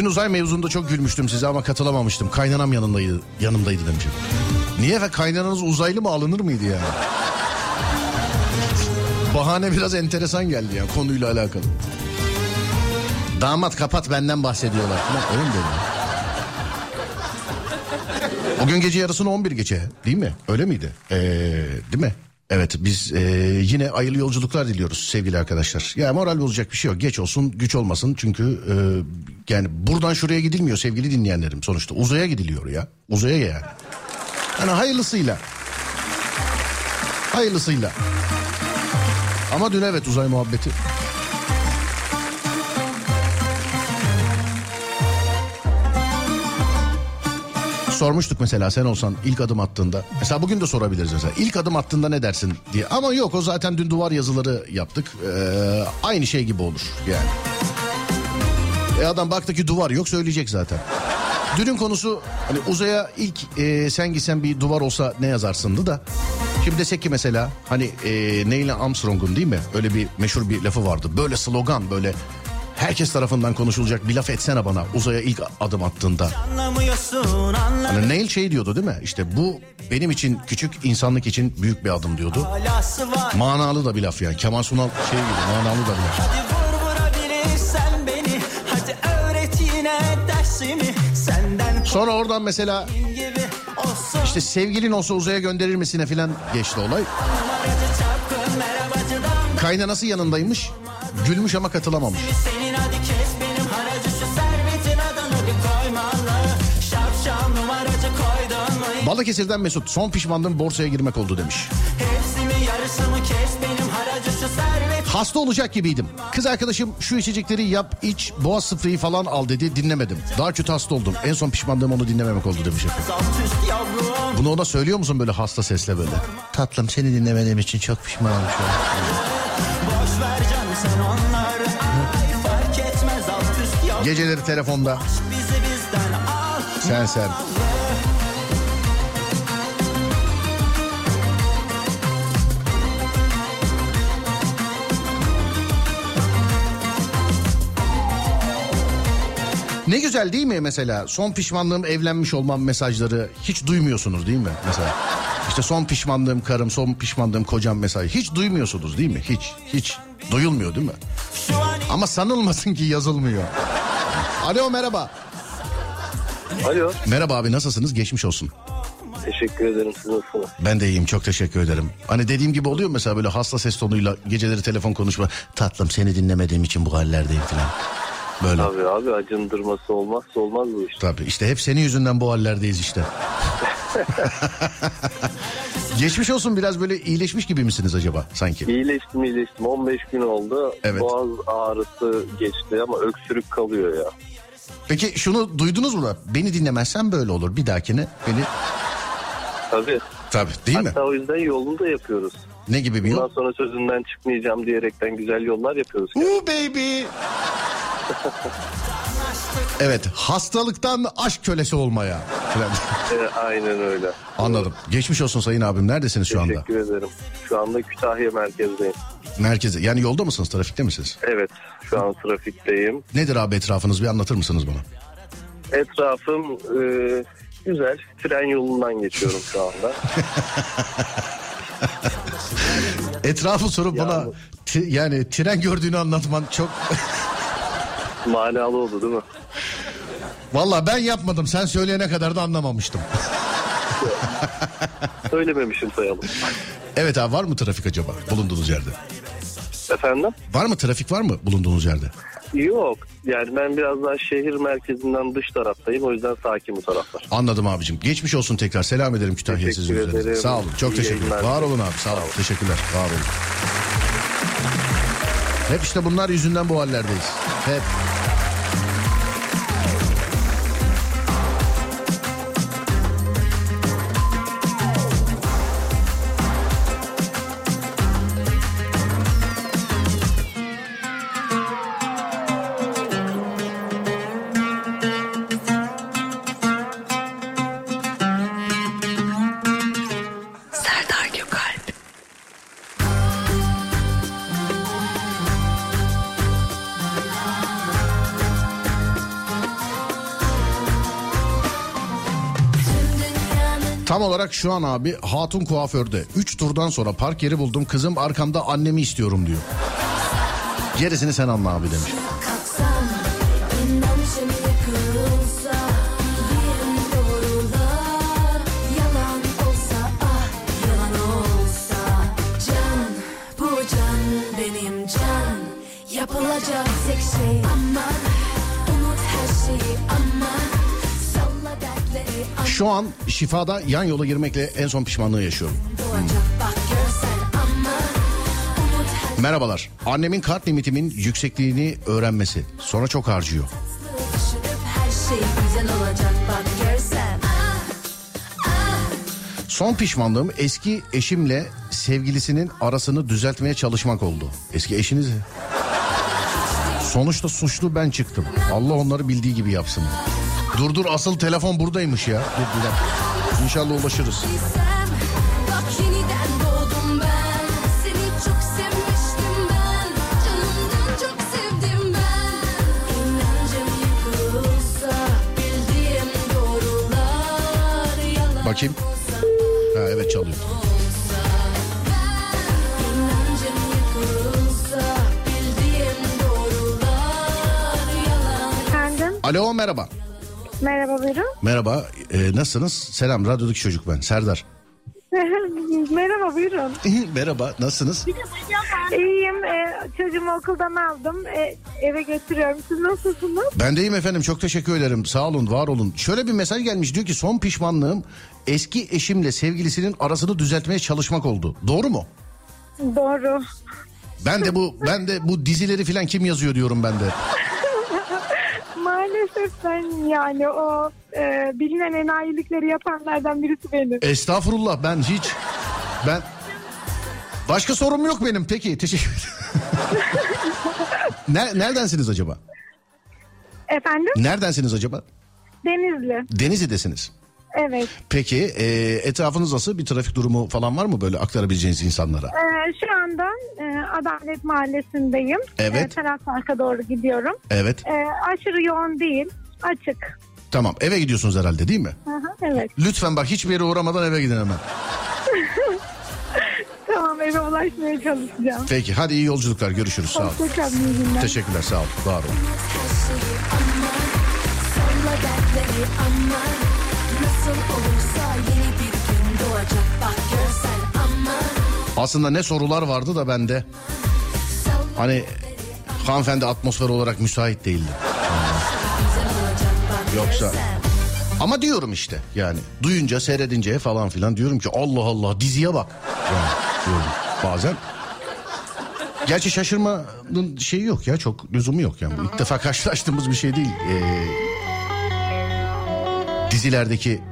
uzay mevzunda çok gülmüştüm size ama katılamamıştım. Kaynanam yanındaydı, yanımdaydı demişim. Niye ve kaynananız uzaylı mı alınır mıydı yani? Bahane biraz enteresan geldi ya konuyla alakalı. Damat kapat benden bahsediyorlar. Öyle mi dedi? Bugün gece yarısını 11 gece değil mi? Öyle miydi? Ee, değil mi? Evet biz ee, yine hayırlı yolculuklar diliyoruz sevgili arkadaşlar. Ya moral bozacak bir şey yok. Geç olsun güç olmasın çünkü ee, yani buradan şuraya gidilmiyor sevgili dinleyenlerim sonuçta. Uzaya gidiliyor ya. Uzaya yani. Yani hayırlısıyla. Hayırlısıyla. Ama dün evet uzay muhabbeti. Sormuştuk mesela sen olsan ilk adım attığında. Mesela bugün de sorabiliriz mesela. İlk adım attığında ne dersin diye. Ama yok o zaten dün duvar yazıları yaptık. Ee, aynı şey gibi olur yani. E adam baktı ki duvar yok söyleyecek zaten. Dünün konusu hani uzaya ilk e, sen gitsen bir duvar olsa ne yazarsındı da. Şimdi desek ki mesela hani e, Neil Armstrong'un değil mi? Öyle bir meşhur bir lafı vardı. Böyle slogan böyle herkes tarafından konuşulacak bir laf etsene bana uzaya ilk adım attığında. Hani Neil şey diyordu değil mi? İşte bu benim için küçük insanlık için büyük bir adım diyordu. Manalı da bir laf yani. Kemal Sunal şey gibi manalı da bir laf. Sonra oradan mesela işte sevgilin olsa uzaya gönderir misine filan geçti olay. Kaynanası yanındaymış. Gülmüş ama katılamamış. Balıkesir'den Mesut son pişmanlığım borsaya girmek oldu demiş. Hasta olacak gibiydim. Kız arkadaşım şu içecekleri yap iç boğaz sıfırıyı falan al dedi dinlemedim. Daha kötü hasta oldum. En son pişmanlığım onu dinlememek oldu demiş Bunu ona söylüyor musun böyle hasta sesle böyle? Tatlım seni dinlemediğim için çok pişmanım şu an. Boş ver canım sen onları Ay fark etmez alt üst yavrum Geceleri telefonda sen sen. Ne güzel değil mi mesela son pişmanlığım evlenmiş olmam mesajları hiç duymuyorsunuz değil mi mesela? İşte son pişmanlığım karım son pişmanlığım kocam mesajı hiç duymuyorsunuz değil mi? Hiç hiç duyulmuyor değil mi? Ama sanılmasın ki yazılmıyor. Alo merhaba. Alo. Merhaba abi nasılsınız? Geçmiş olsun. Teşekkür ederim siz nasılsınız? Ben de iyiyim çok teşekkür ederim. Hani dediğim gibi oluyor mesela böyle hasta ses tonuyla geceleri telefon konuşma. Tatlım seni dinlemediğim için bu hallerdeyim falan. Böyle. Tabii. Abi abi acındırması olmazsa olmaz bu iş. işte hep senin yüzünden bu hallerdeyiz işte. Geçmiş olsun biraz böyle iyileşmiş gibi misiniz acaba sanki? İyileştim iyileştim 15 gün oldu. Evet. Boğaz ağrısı geçti ama öksürük kalıyor ya. Peki şunu duydunuz mu beni dinlemezsen böyle olur bir dahakine beni... Tabii. Tabii değil mi? Hatta o yüzden yolunu da yapıyoruz. Ne gibi bir Bundan yol? sonra sözünden çıkmayacağım diyerekten güzel yollar yapıyoruz. Ooh baby. evet hastalıktan aşk kölesi olmaya. Ee, aynen öyle. Anladım. Geçmiş olsun sayın abim. Neredesiniz şu anda? Teşekkür ederim. Şu anda Kütahya merkezdeyim. Merkeze. Yani yolda mısınız? Trafikte misiniz? Evet şu an trafikteyim. Nedir abi etrafınız? Bir anlatır mısınız bana? Etrafım e, güzel. Tren yolundan geçiyorum şu anda. Etrafı sorup Ya bana bu- ti- yani tren gördüğünü anlatman çok... Manalı oldu değil mi? Valla ben yapmadım sen söyleyene kadar da anlamamıştım. Söylememişim sayalım. Evet abi var mı trafik acaba bulunduğunuz yerde? Efendim? Var mı trafik var mı bulunduğunuz yerde? Yok. Yani ben biraz daha şehir merkezinden dış taraftayım. O yüzden sakin bu taraflar. Anladım abicim. Geçmiş olsun tekrar. Selam ederim Kütahya Teşekkür sizin üzerinize. ederim. Sağ olun. Çok İyi teşekkürler. yayınlar. Var olun abi. Sağ olun. Teşekkürler. Var olun. Hep işte bunlar yüzünden bu hallerdeyiz. Hep. Olarak şu an abi Hatun kuaförde. 3 turdan sonra park yeri buldum. Kızım arkamda annemi istiyorum diyor. Gerisini sen anla abi demiş. Şu an şifada yan yola girmekle en son pişmanlığı yaşıyorum. Her Merhabalar. Annemin kart limitimin yüksekliğini öğrenmesi. Sonra çok harcıyor. Son pişmanlığım eski eşimle sevgilisinin arasını düzeltmeye çalışmak oldu. Eski eşiniz Sonuçta suçlu ben çıktım. Allah onları bildiği gibi yapsın. Dur dur asıl telefon buradaymış ya. Dur bir dakika. İnşallah ulaşırız. Bakayım. Ha evet çalıyor. Efendim? Alo merhaba. Merhaba buyurun. Merhaba. Ee, nasılsınız? Selam radyodaki çocuk ben. Serdar. Merhaba buyurun. merhaba nasılsınız? İyiyim. Ee, çocuğumu okuldan aldım. Ee, eve götürüyorum. Siz nasılsınız? Ben deyim efendim çok teşekkür ederim. Sağ olun var olun. Şöyle bir mesaj gelmiş diyor ki son pişmanlığım eski eşimle sevgilisinin arasını düzeltmeye çalışmak oldu. Doğru mu? Doğru. Ben de bu ben de bu dizileri filan kim yazıyor diyorum ben de. Maalesef ben yani o e, bilinen enayilikleri yapanlardan birisi benim. Estağfurullah ben hiç ben başka sorum yok benim. Peki teşekkür ederim. Ne- Neredensiniz acaba? Efendim? Neredensiniz acaba? Denizli. Denizli'desiniz. Evet. Peki e, etrafınız nasıl? Bir trafik durumu falan var mı böyle aktarabileceğiniz insanlara? Ee, şu anda e, Adalet Mahallesi'ndeyim. Evet. Ee, Taras Park'a doğru gidiyorum. Evet. Ee, aşırı yoğun değil. Açık. Tamam eve gidiyorsunuz herhalde değil mi? Aha, evet. Lütfen bak hiçbir yere uğramadan eve gidin hemen. Tamam eve ulaşmaya çalışacağım. Peki hadi iyi yolculuklar görüşürüz sağ olun. Hoşçakalın. iyi günler. Teşekkürler sağ olun var olun. Nasıl olursa yeni bir gün doğacak bak görsen aman Aslında ne sorular vardı da bende. Hani hanımefendi atmosfer olarak müsait değildi. Yoksa ama diyorum işte yani duyunca seyredince falan filan diyorum ki Allah Allah diziye bak. Yani diyorum bazen. Gerçi şaşırmanın şeyi yok ya çok lüzumu yok yani. İlk defa karşılaştığımız bir şey değil. Ee, dizilerdeki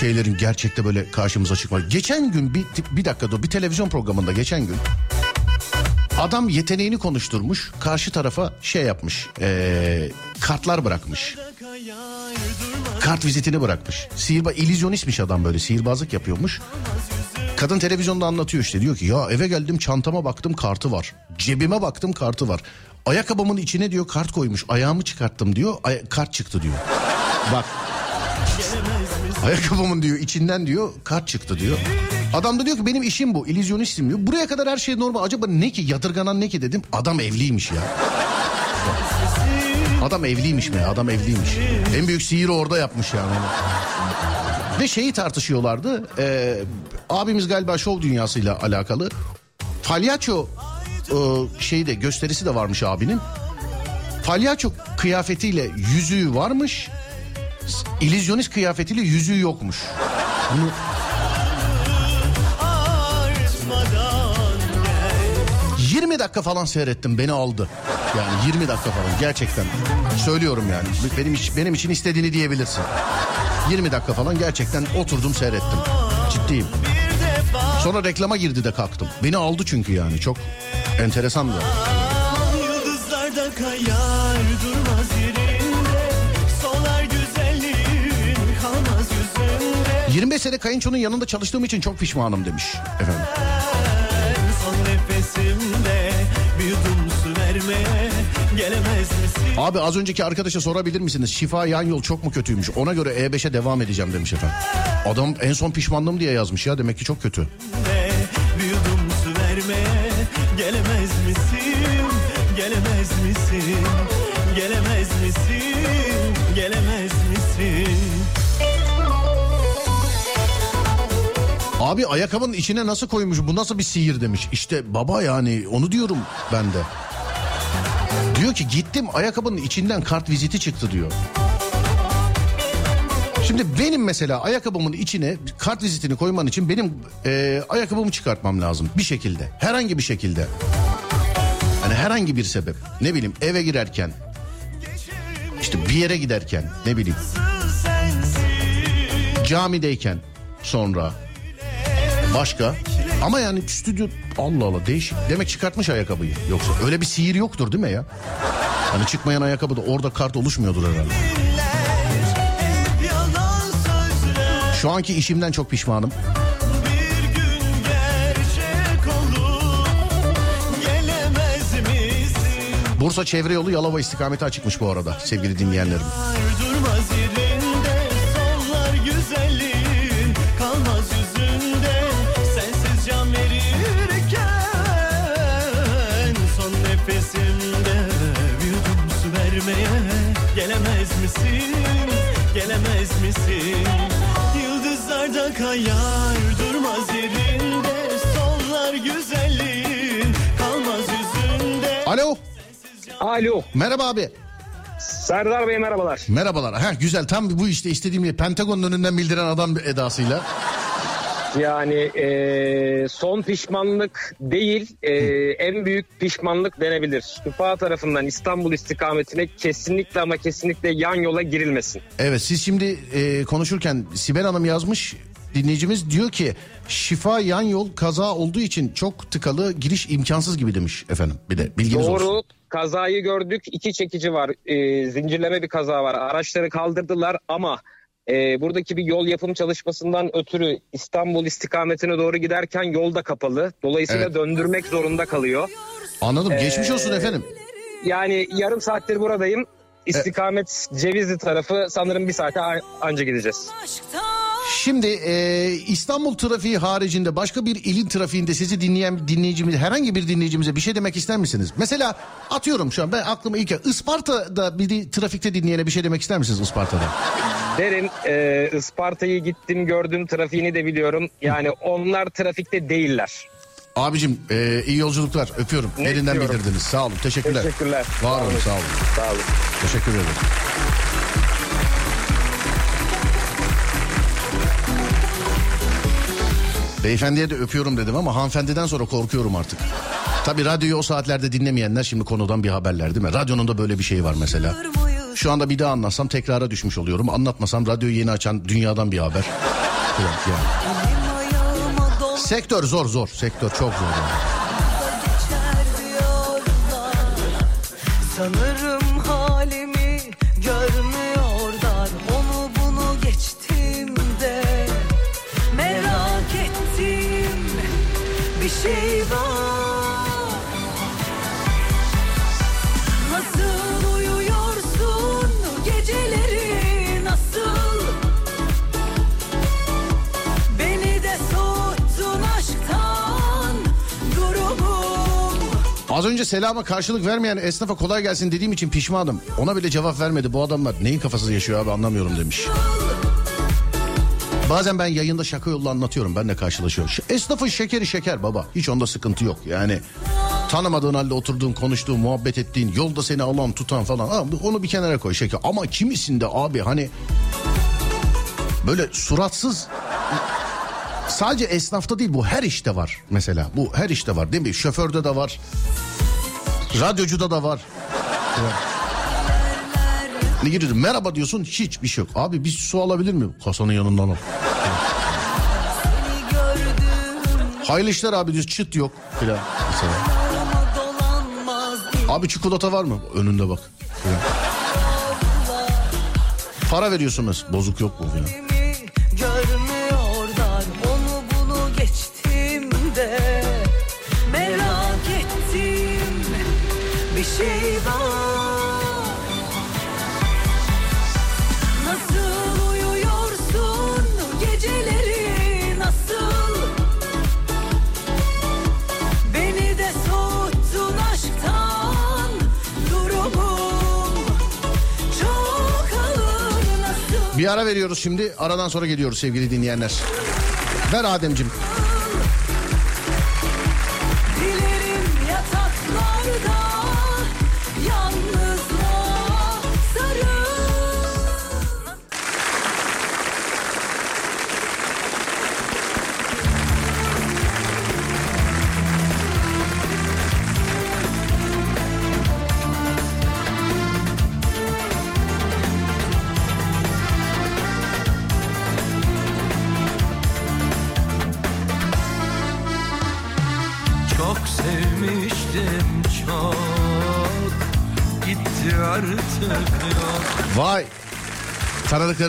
şeylerin gerçekte böyle karşımıza çıkması. Geçen gün bir, bir dakika bir televizyon programında geçen gün adam yeteneğini konuşturmuş karşı tarafa şey yapmış ee, kartlar bırakmış. Kart vizitini bırakmış. Sihirba illüzyonistmiş adam böyle sihirbazlık yapıyormuş. Kadın televizyonda anlatıyor işte diyor ki ya eve geldim çantama baktım kartı var. Cebime baktım kartı var. Ayakkabımın içine diyor kart koymuş. Ayağımı çıkarttım diyor. ay- kart çıktı diyor. Bak. Ayakkabımın diyor içinden diyor kart çıktı diyor. Adam da diyor ki benim işim bu. İllüzyonistim diyor. Buraya kadar her şey normal. Acaba ne ki? Yadırganan ne ki dedim. Adam evliymiş ya. Adam evliymiş mi? Adam evliymiş. En büyük sihiri orada yapmış yani. Ve şeyi tartışıyorlardı. Ee, abimiz galiba şov dünyasıyla alakalı. Palyaço e, şeyi de gösterisi de varmış abinin. Palyaço kıyafetiyle yüzüğü varmış. İllüzyonist kıyafetiyle yüzüğü yokmuş. Bunu 20 dakika falan seyrettim beni aldı. Yani 20 dakika falan gerçekten. Söylüyorum yani. Benim benim için istediğini diyebilirsin. 20 dakika falan gerçekten oturdum seyrettim. Ciddiyim. Sonra reklama girdi de kalktım. Beni aldı çünkü yani çok enteresandı. Yıldızlarda kayar durmaz yerinde 25 sene kayınçonun yanında çalıştığım için çok pişmanım demiş efendim. Abi az önceki arkadaşa sorabilir misiniz? Şifa yan yol çok mu kötüymüş? Ona göre E5'e devam edeceğim demiş efendim. Adam en son pişmanlığım diye yazmış ya demek ki çok kötü. De yudum su vermeye gelemez misin? Gelemez misin? Gelemez misin? Gelemez Abi ayakkabının içine nasıl koymuş bu nasıl bir sihir demiş. İşte baba yani onu diyorum ben de. Diyor ki gittim ayakkabının içinden kart viziti çıktı diyor. Şimdi benim mesela ayakkabımın içine kart vizitini koyman için benim e, ayakkabımı çıkartmam lazım bir şekilde. Herhangi bir şekilde. Hani herhangi bir sebep. Ne bileyim eve girerken. işte bir yere giderken ne bileyim. Camideyken sonra. Başka. Ama yani stüdyo Allah Allah değişik. Demek çıkartmış ayakkabıyı. Yoksa öyle bir sihir yoktur değil mi ya? Hani çıkmayan ayakkabıda orada kart oluşmuyordur herhalde. Şu anki işimden çok pişmanım. Bursa çevre yolu Yalova istikameti açıkmış bu arada sevgili dinleyenlerim. Su vermeye gelemez misin gelemez misin yıldızlarda kayar durmaz yerinde sollar güzelliğin kalmaz yüzünde Alo. Alo. Merhaba abi. Serdar Bey merhabalar. Merhabalar. Ha güzel tam bu işte istediğim gibi Pentagon'un önünden bildiren adam edasıyla. Yani e, son pişmanlık değil e, en büyük pişmanlık denebilir. Şifa tarafından İstanbul istikametine kesinlikle ama kesinlikle yan yola girilmesin. Evet siz şimdi e, konuşurken Sibel Hanım yazmış dinleyicimiz diyor ki şifa yan yol kaza olduğu için çok tıkalı giriş imkansız gibi demiş efendim bir de bilginiz Doğru olsun. kazayı gördük iki çekici var e, zincirleme bir kaza var araçları kaldırdılar ama e, buradaki bir yol yapım çalışmasından ötürü İstanbul istikametine doğru giderken yol da kapalı. Dolayısıyla Evet. döndürmek zorunda kalıyor. Anladım geçmiş Ee, olsun efendim. Yani yarım saattir buradayım. İstikamet Cevizli tarafı sanırım bir saate a- anca gideceğiz. Şimdi e, İstanbul trafiği haricinde başka bir ilin trafiğinde sizi dinleyen dinleyicimiz herhangi bir dinleyicimize bir şey demek ister misiniz? Mesela atıyorum şu an ben aklıma ilk Isparta'da bir trafikte dinleyene bir şey demek ister misiniz Isparta'da? Derim e, Isparta'yı gittim gördüm trafiğini de biliyorum. Yani onlar trafikte değiller. Abicim e, iyi yolculuklar öpüyorum. Ne Elinden diyorum? bildirdiniz. Sağ olun. Teşekkürler. Teşekkürler. Var olun. sağ olun. Sağ olun. Teşekkür ederim. Beyefendiye de öpüyorum dedim ama hanımefendiden sonra korkuyorum artık. Tabii radyoyu o saatlerde dinlemeyenler şimdi konudan bir haberler değil mi? Radyonun da böyle bir şey var mesela. Şu anda bir daha anlatsam tekrara düşmüş oluyorum. Anlatmasam radyoyu yeni açan dünyadan bir haber. Falan yani. Sektör zor zor. Sektör çok zor. yani. Sanırım Az önce selama karşılık vermeyen esnafa kolay gelsin dediğim için pişmanım. Ona bile cevap vermedi bu adamlar. Neyin kafası yaşıyor abi anlamıyorum demiş. Bazen ben yayında şaka yolla anlatıyorum. Ben de karşılaşıyorum. Esnafın şekeri şeker baba. Hiç onda sıkıntı yok. Yani tanımadığın halde oturduğun, konuştuğun, muhabbet ettiğin, yolda seni alan, tutan falan. Abi onu bir kenara koy şeker. Ama kimisinde abi hani böyle suratsız sadece esnafta değil bu her işte var mesela. Bu her işte var değil mi? Şoförde de var. Radyocuda da var. Ne giriyorsun? Merhaba diyorsun hiçbir şey yok. Abi bir su alabilir miyim? Kasanın yanından al. Hayırlı işler abi diyoruz çıt yok filan. Abi çikolata var mı? Önünde bak. Filan. Para veriyorsunuz. Bozuk yok mu filan. Ara veriyoruz şimdi. Aradan sonra geliyoruz sevgili dinleyenler. Ver Ademcim.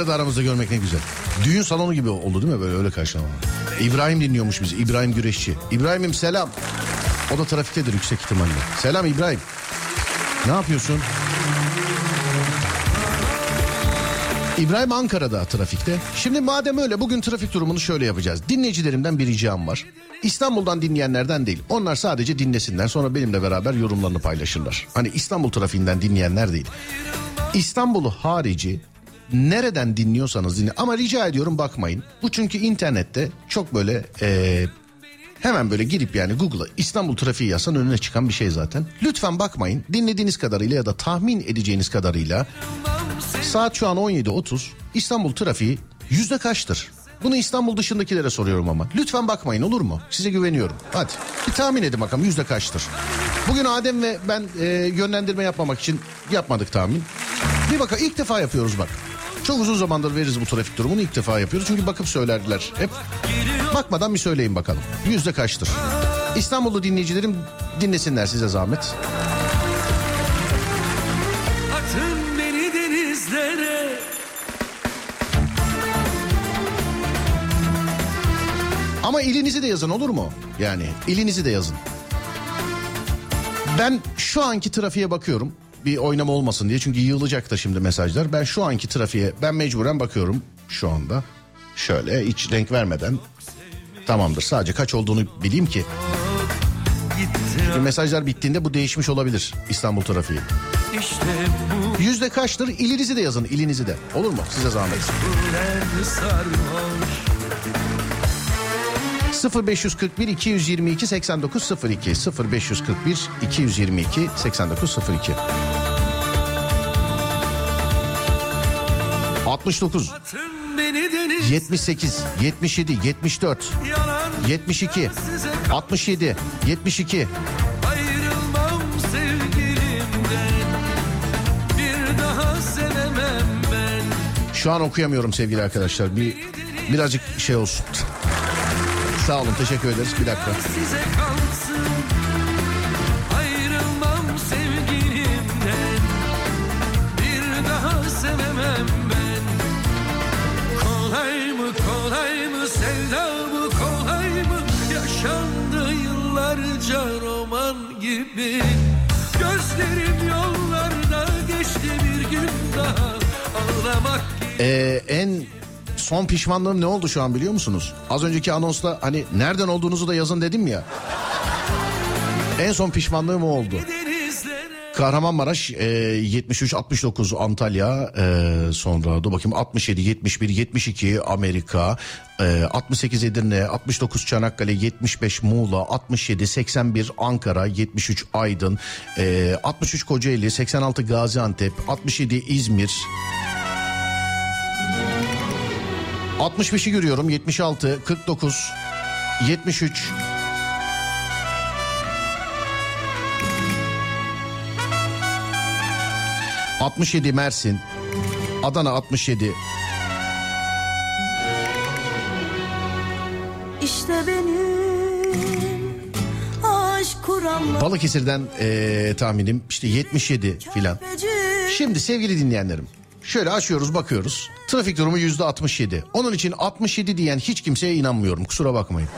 Tanıdıkları da aramızda görmek ne güzel. Düğün salonu gibi oldu değil mi böyle öyle karşılama. İbrahim dinliyormuş bizi. İbrahim Güreşçi. İbrahim'im selam. O da trafiktedir yüksek ihtimalle. Selam İbrahim. Ne yapıyorsun? İbrahim Ankara'da trafikte. Şimdi madem öyle bugün trafik durumunu şöyle yapacağız. Dinleyicilerimden bir ricam var. İstanbul'dan dinleyenlerden değil. Onlar sadece dinlesinler sonra benimle beraber yorumlarını paylaşırlar. Hani İstanbul trafiğinden dinleyenler değil. İstanbul'u harici nereden dinliyorsanız dinle. Ama rica ediyorum bakmayın. Bu çünkü internette çok böyle eee, hemen böyle girip yani Google'a İstanbul trafiği yazsan önüne çıkan bir şey zaten. Lütfen bakmayın. Dinlediğiniz kadarıyla ya da tahmin edeceğiniz kadarıyla saat şu an 17.30. İstanbul trafiği yüzde kaçtır? Bunu İstanbul dışındakilere soruyorum ama. Lütfen bakmayın olur mu? Size güveniyorum. Hadi bir tahmin edin bakalım yüzde kaçtır? Bugün Adem ve ben e, yönlendirme yapmamak için yapmadık tahmin. Bir bakalım ilk defa yapıyoruz bak. Çok uzun zamandır veririz bu trafik durumunu ilk defa yapıyoruz. Çünkü bakıp söylerdiler hep. Bakmadan bir söyleyin bakalım. Yüzde kaçtır? İstanbullu dinleyicilerim dinlesinler size zahmet. Ama ilinizi de yazın olur mu? Yani ilinizi de yazın. Ben şu anki trafiğe bakıyorum. Bir oynama olmasın diye çünkü yığılacak da şimdi mesajlar. Ben şu anki trafiğe ben mecburen bakıyorum şu anda. Şöyle hiç renk vermeden tamamdır. Sadece kaç olduğunu bileyim ki. Çünkü mesajlar bittiğinde bu değişmiş olabilir İstanbul trafiği. işte bu Yüzde kaçtır? İlinizi de yazın ilinizi de. Olur mu? Size zahmet. Sarhoş 0541 222 8902 0541 222 8902 69 Atın beni deniz 78 77 74 yalan 72 67 72 Ayrılmam sevgilimden. Bir daha sevemem ben. Şu an okuyamıyorum sevgili arkadaşlar. Bir birazcık şey olsun. Sağ olun teşekkür ederiz. Bir dakika. Yıllarca roman gibi. Gözlerim yollarda geçti bir gün daha. Ağlamak Ee, en son pişmanlığım ne oldu şu an biliyor musunuz? Az önceki anonsla hani nereden olduğunuzu da yazın dedim ya. En son pişmanlığım o oldu. Kahramanmaraş e, 73 69 Antalya e, sonra dur bakayım 67 71 72 Amerika e, 68 Edirne 69 Çanakkale 75 Muğla 67 81 Ankara 73 Aydın e, 63 Kocaeli 86 Gaziantep 67 İzmir 65'i görüyorum. 76 49 73 67 Mersin. Adana 67 İşte benim aşk kuramla Balıkesir'den eee, tahminim işte 77 filan. Şimdi sevgili dinleyenlerim şöyle açıyoruz bakıyoruz. Trafik durumu yüzde 67. Onun için 67 diyen hiç kimseye inanmıyorum kusura bakmayın.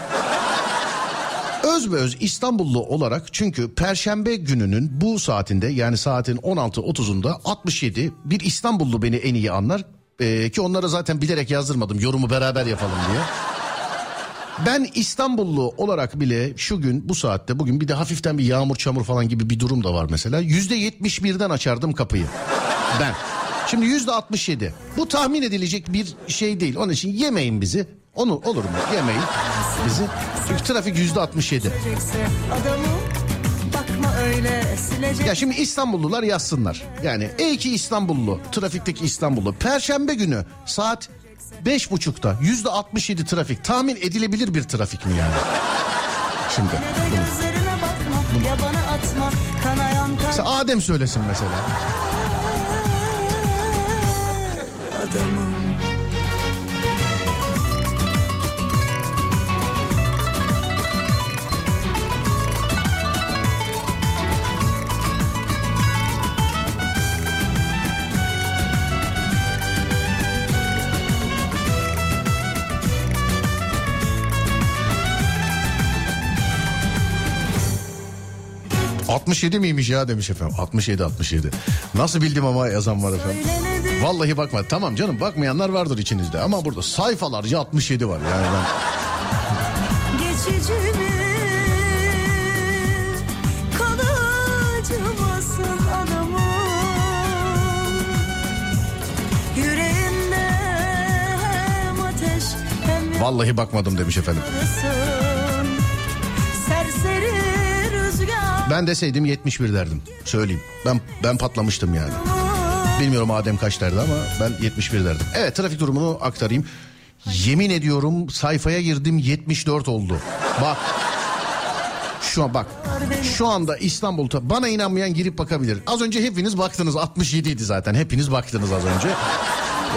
Özbeöz İstanbullu olarak çünkü Perşembe gününün bu saatinde yani saatin 16.30'unda 67 bir İstanbullu beni en iyi anlar. Ee, ki onlara zaten bilerek yazdırmadım yorumu beraber yapalım diye. Ben İstanbullu olarak bile şu gün bu saatte bugün bir de hafiften bir yağmur çamur falan gibi bir durum da var mesela. Yüzde yetmiş birden açardım kapıyı. Ben. Şimdi yüzde altmış yedi. Bu tahmin edilecek bir şey değil. Onun için yemeyin bizi. Onu olur mu? Yemeyin bizi. Çünkü trafik yüzde altmış yedi. silecekse adamı bakma öyle silecek. Ya şimdi İstanbullular yazsınlar. Yani ey ki İstanbullu, trafikteki İstanbullu. Perşembe günü saat beş buçukta yüzde altmış yedi trafik. Tahmin edilebilir bir trafik mi yani? Şimdi. Kanayan kalp Mesela Adem söylesin mesela. Adamım. Cık, 67 miymiş ya demiş efendim. 67 67. Nasıl bildim ama yazan var efendim. Vallahi bakma. Tamam canım bakmayanlar vardır içinizde ama burada sayfalarca 67 var yani ben. Vallahi bakmadım demiş efendim. Ben deseydim 71 derdim. Söyleyeyim. Ben ben patlamıştım yani. Bilmiyorum Adem kaç derdi ama ben 71 derdim. Evet trafik durumunu aktarayım. Yemin ediyorum sayfaya girdim 74 oldu. Bak. Şu an bak. Şu anda İstanbul'da bana inanmayan girip bakabilir. Az önce hepiniz baktınız 67 idi zaten. Hepiniz baktınız az önce.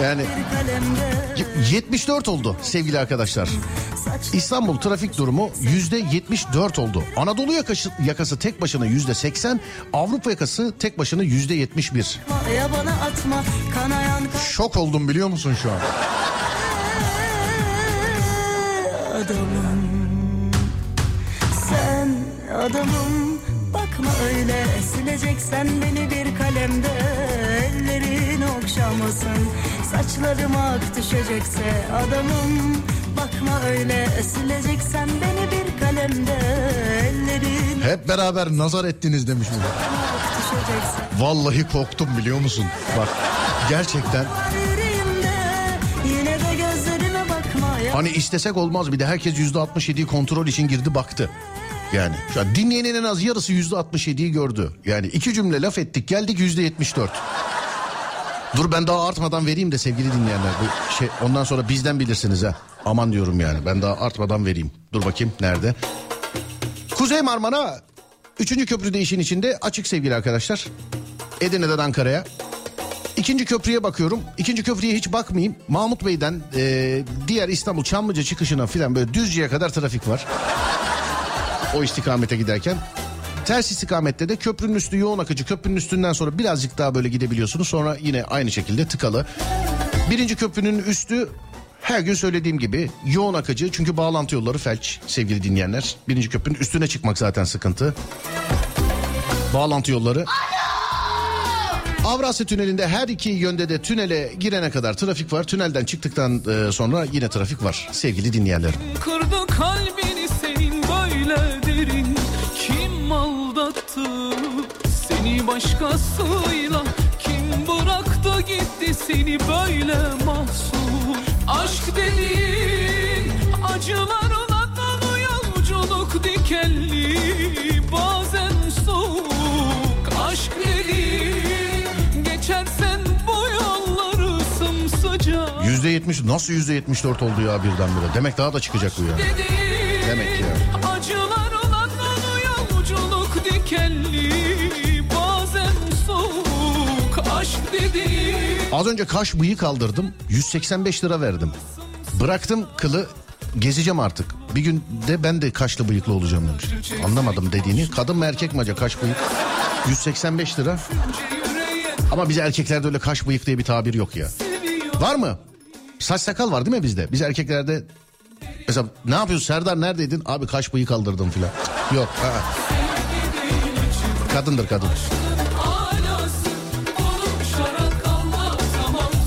Yani kalemde 74 oldu sevgili arkadaşlar. İstanbul trafik durumu yüzde 74 oldu. Anadolu yakası, yakası tek başına yüzde 80, Avrupa yakası tek başına yüzde 71. ya bana atma kanayan kalp Şok oldum biliyor musun şu an? adamım Sen adamım bakma öyle sileceksen beni bir kalemde. Ellerin okşamasın saçlarım ak düşecekse adamım. Bakma öyle sileceksen beni bir kalemde. Ellerin Hep beraber nazar ettiniz demiş düşecekse. Vallahi korktum biliyor musun? Bak gerçekten. Hani istesek olmaz. Bir de herkes yüzde 67'yi kontrol için girdi baktı. Yani şu an dinleyenin en az yarısı yüzde 67'yi gördü. Yani iki cümle laf ettik geldik yüzde 74. Dur ben daha artmadan vereyim de sevgili dinleyenler. Bu şey ondan sonra bizden bilirsiniz ha. Aman diyorum yani ben daha artmadan vereyim. Dur bakayım nerede? Kuzey Marmara 3. köprüde işin içinde açık sevgili arkadaşlar. Edirne'den Ankara'ya. İkinci köprüye bakıyorum. İkinci köprüye hiç bakmayayım. Mahmut Bey'den e, diğer İstanbul Çamlıca çıkışına filan böyle Düzce'ye kadar trafik var. O istikamete giderken. Ters istikamette de köprünün üstü yoğun akıcı. Köprünün üstünden sonra birazcık daha böyle gidebiliyorsunuz. Sonra yine aynı şekilde tıkalı. Birinci köprünün üstü her gün söylediğim gibi yoğun akıcı. Çünkü bağlantı yolları felç sevgili dinleyenler. Birinci köprünün üstüne çıkmak zaten sıkıntı. Bağlantı yolları. Avrasya Tüneli'nde her iki yönde de tünele girene kadar trafik var. Tünelden çıktıktan e, sonra yine trafik var sevgili dinleyenlerim. Kırdı Kim mal başkasıyla Kim bıraktı gitti seni böyle mahzun Aşk dediğin acılarla dolu yolculuk dikenli Bazen soğuk aşk dediğin Geçersen bu yolları sımsıcak Yüzde yetmiş nasıl yüzde yetmiş dört oldu ya birdenbire? Demek daha da çıkacak bu ya. Demek ya. Dikenli Bazen soğuk aşk dediğin Az önce kaş bıyık kaldırdım 185 lira verdim. Bıraktım kılı gezeceğim artık. Bir gün de ben de kaşlı bıyıklı olacağım demiş. Anlamadım dediğini. Kadın mı erkek mi acaba kaş bıyık? 185 lira. Ama biz erkeklerde öyle kaş bıyık diye bir tabir yok ya. Var mı? Saç sakal var değil mi bizde? Biz erkeklerde mesela ne yapıyorsun Serdar neredeydin? Abi kaş bıyık kaldırdım filan. Yok. aa. Kadındır kadın. Alası konuşarak anlatamam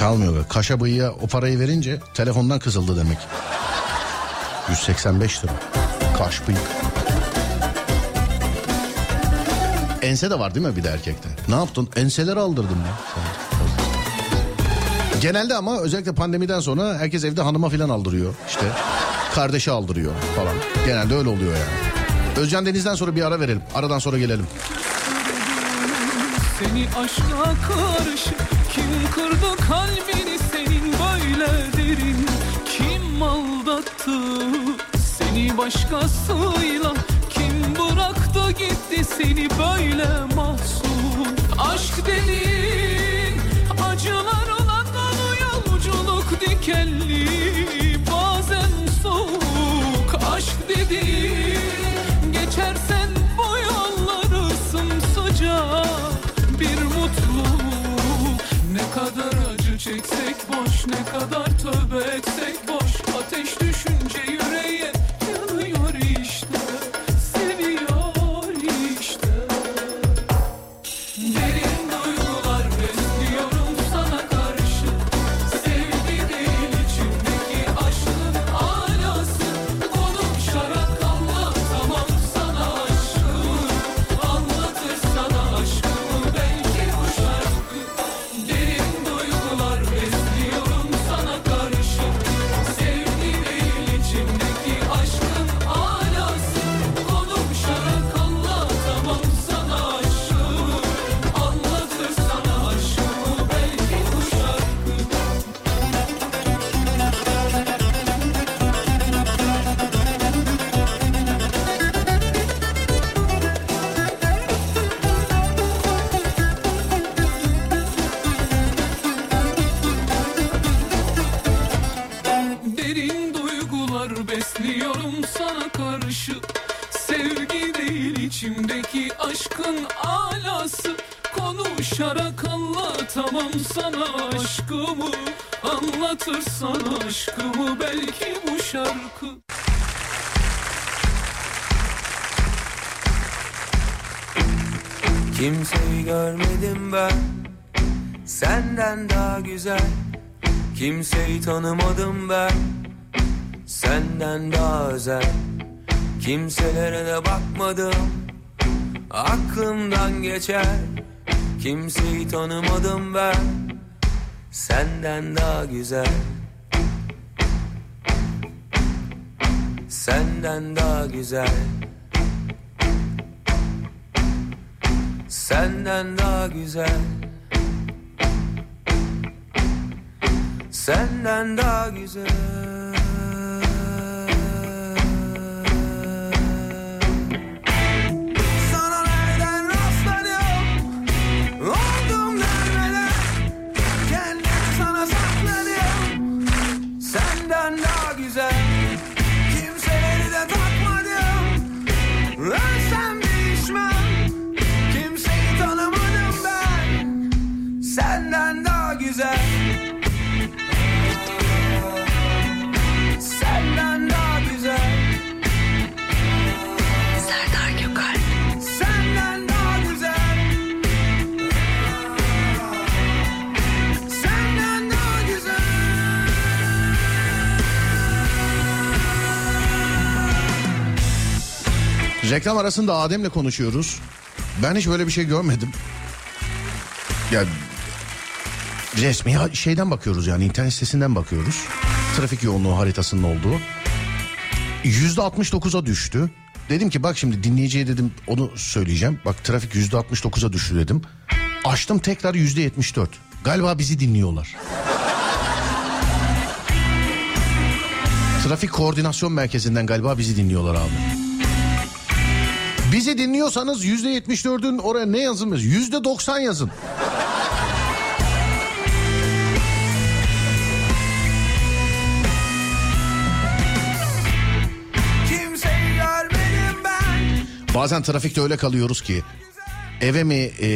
Çalmıyor. Kaşa bıyığa o parayı verince telefondan kızıldı demek. 185 lira. Kaş bıyık. Ense de var değil mi bir de erkekte? Ne yaptın? Enseleri aldırdım ya. Genelde ama özellikle pandemiden sonra herkes evde hanıma filan aldırıyor. İşte kardeşi aldırıyor falan. Genelde öyle oluyor yani. Özcan Deniz'den sonra bir ara verelim. Aradan sonra gelelim. Seni aşka karşı kim kırdı kalbini senin böyle derin? Kim aldattı seni başkasıyla? Kim bıraktı gitti seni böyle mahzun? Aşk dediğin acılarla dolu yolculuk dikenli Bazen soğuk. Aşk dediğin kadar acı çeksek boş Ne kadar tövbe etsek boş. Ateş düşünce şarkı. Kimseyi görmedim ben. Senden daha güzel. Kimseyi tanımadım ben. Senden daha özel. Kimselere de bakmadım. Aklımdan geçer. Kimseyi tanımadım ben. Senden daha güzel Senden daha güzel. Senden daha güzel. Senden daha güzel Reklam arasında Adem'le konuşuyoruz. Ben hiç böyle bir şey görmedim. Ya resmi şeyden bakıyoruz yani internet sitesinden bakıyoruz. Trafik yoğunluğu haritasının olduğu. Yüzde 69'a düştü. Dedim ki bak şimdi dinleyiciye dedim onu söyleyeceğim. Bak trafik yüzde 69'a düştü dedim. Açtım tekrar yüzde 74. Galiba bizi dinliyorlar. Trafik koordinasyon merkezinden galiba bizi dinliyorlar abi. Bizi dinliyorsanız yüzde 74'ün oraya ne? Yüzde 90 yazın. Bazen trafikte öyle kalıyoruz ki eve mi e,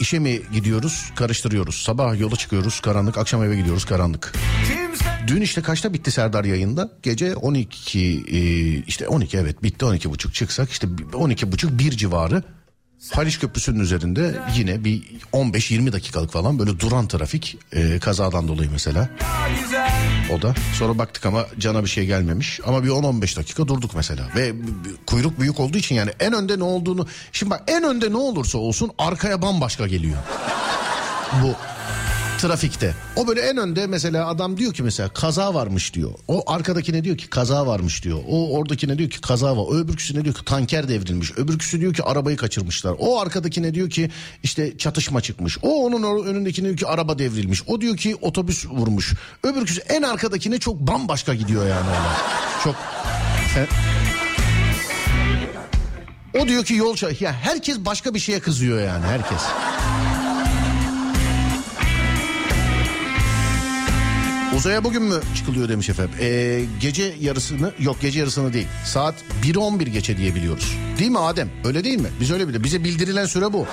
işe mi gidiyoruz karıştırıyoruz. Sabah yola çıkıyoruz karanlık akşam eve gidiyoruz karanlık. Dün işte kaçta bitti Serdar yayında? Gece 12 e, işte 12 evet bitti 12 buçuk çıksak işte 12 buçuk bir civarı. Haliç Köprüsü'nün üzerinde yine bir 15-20 dakikalık falan böyle duran trafik e, kazadan dolayı mesela. O da sonra baktık ama cana bir şey gelmemiş ama bir 10-15 dakika durduk mesela ve kuyruk büyük olduğu için yani en önde ne olduğunu şimdi bak en önde ne olursa olsun arkaya bambaşka geliyor. Bu trafikte. O böyle en önde mesela adam diyor ki mesela kaza varmış diyor. O arkadakine diyor ki kaza varmış diyor. O oradakine diyor ki kaza var. O öbürküsüne diyor ki tanker devrilmiş. Öbürküsü diyor ki arabayı kaçırmışlar. O arkadakine diyor ki işte çatışma çıkmış. O onun önündekine diyor ki araba devrilmiş. O diyor ki otobüs vurmuş. Öbürküsü en arkadakine çok bambaşka gidiyor yani. Çok O diyor ki yol ya herkes başka bir şeye kızıyor yani herkes. Uzaya bugün mü çıkılıyor demiş efendim. Ee, gece yarısını yok gece yarısını değil. Saat 1'i 11 geçe diye biliyoruz. Değil mi Adem? Öyle değil mi? Biz öyle biliyoruz. Bize bildirilen süre bu.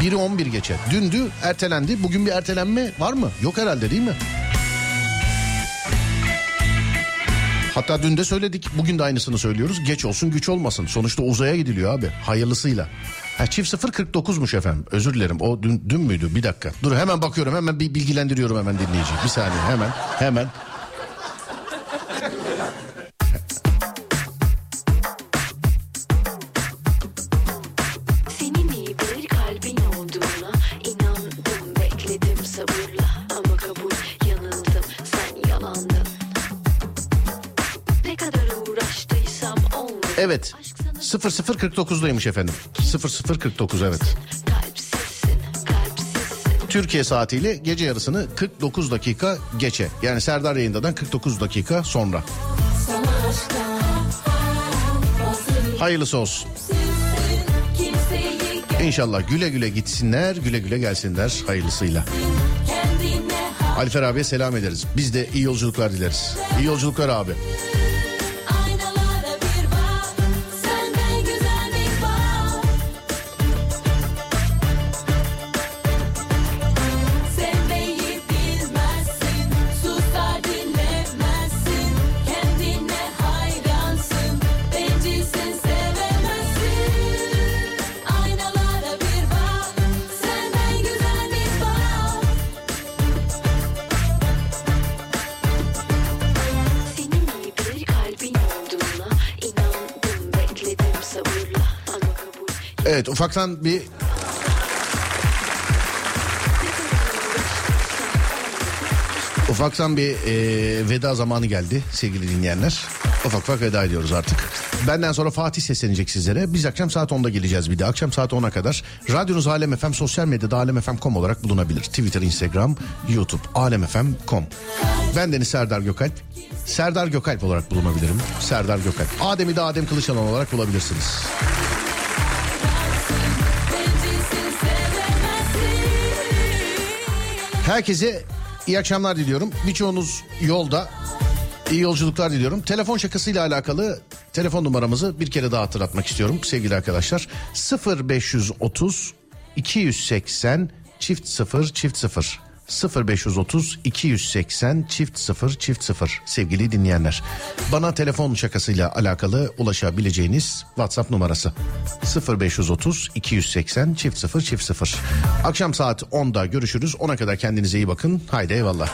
1'i 11 geçe. Dündü ertelendi. Bugün bir ertelenme var mı? Yok herhalde değil mi? Hatta dün de söyledik. Bugün de aynısını söylüyoruz. Geç olsun güç olmasın. Sonuçta uzaya gidiliyor abi. Hayırlısıyla. Ha, çift 049'muş efendim. Özür dilerim. O dün, dün müydü? Bir dakika. Dur hemen bakıyorum. Hemen bir bilgilendiriyorum hemen dinleyici. Bir saniye hemen. Hemen. Evet. 0049'daymış efendim. 0049 evet. Türkiye saatiyle gece yarısını 49 dakika geçe. Yani Serdar yayındadan 49 dakika sonra. Hayırlısı olsun. İnşallah güle güle gitsinler, güle güle gelsinler hayırlısıyla. Alfer abiye selam ederiz. Biz de iyi yolculuklar dileriz. İyi yolculuklar abi. Ufaktan bir Ufaktan bir e, veda zamanı geldi sevgili dinleyenler. Ufak ufak veda ediyoruz artık. Benden sonra Fatih seslenecek sizlere. Biz akşam saat 10'da geleceğiz bir de. Akşam saat 10'a kadar. Radyonuz Alem FM sosyal medyada alemfm.com olarak bulunabilir. Twitter, Instagram, YouTube alemfm.com. Ben Deniz Serdar Gökalp. Serdar Gökalp olarak bulunabilirim. Serdar Gökalp. Adem'i de Adem Kılıçalan olarak bulabilirsiniz. Herkese iyi akşamlar diliyorum. Birçoğunuz yolda iyi yolculuklar diliyorum. Telefon şakasıyla alakalı telefon numaramızı bir kere daha hatırlatmak istiyorum sevgili arkadaşlar. 0530 280 çift 0 çift 0 0530 280 çift 0 çift 0 sevgili dinleyenler. Bana telefon şakasıyla alakalı ulaşabileceğiniz WhatsApp numarası 0530 280 çift 0 çift 0. Akşam saat 10'da görüşürüz. Ona kadar kendinize iyi bakın. Haydi eyvallah.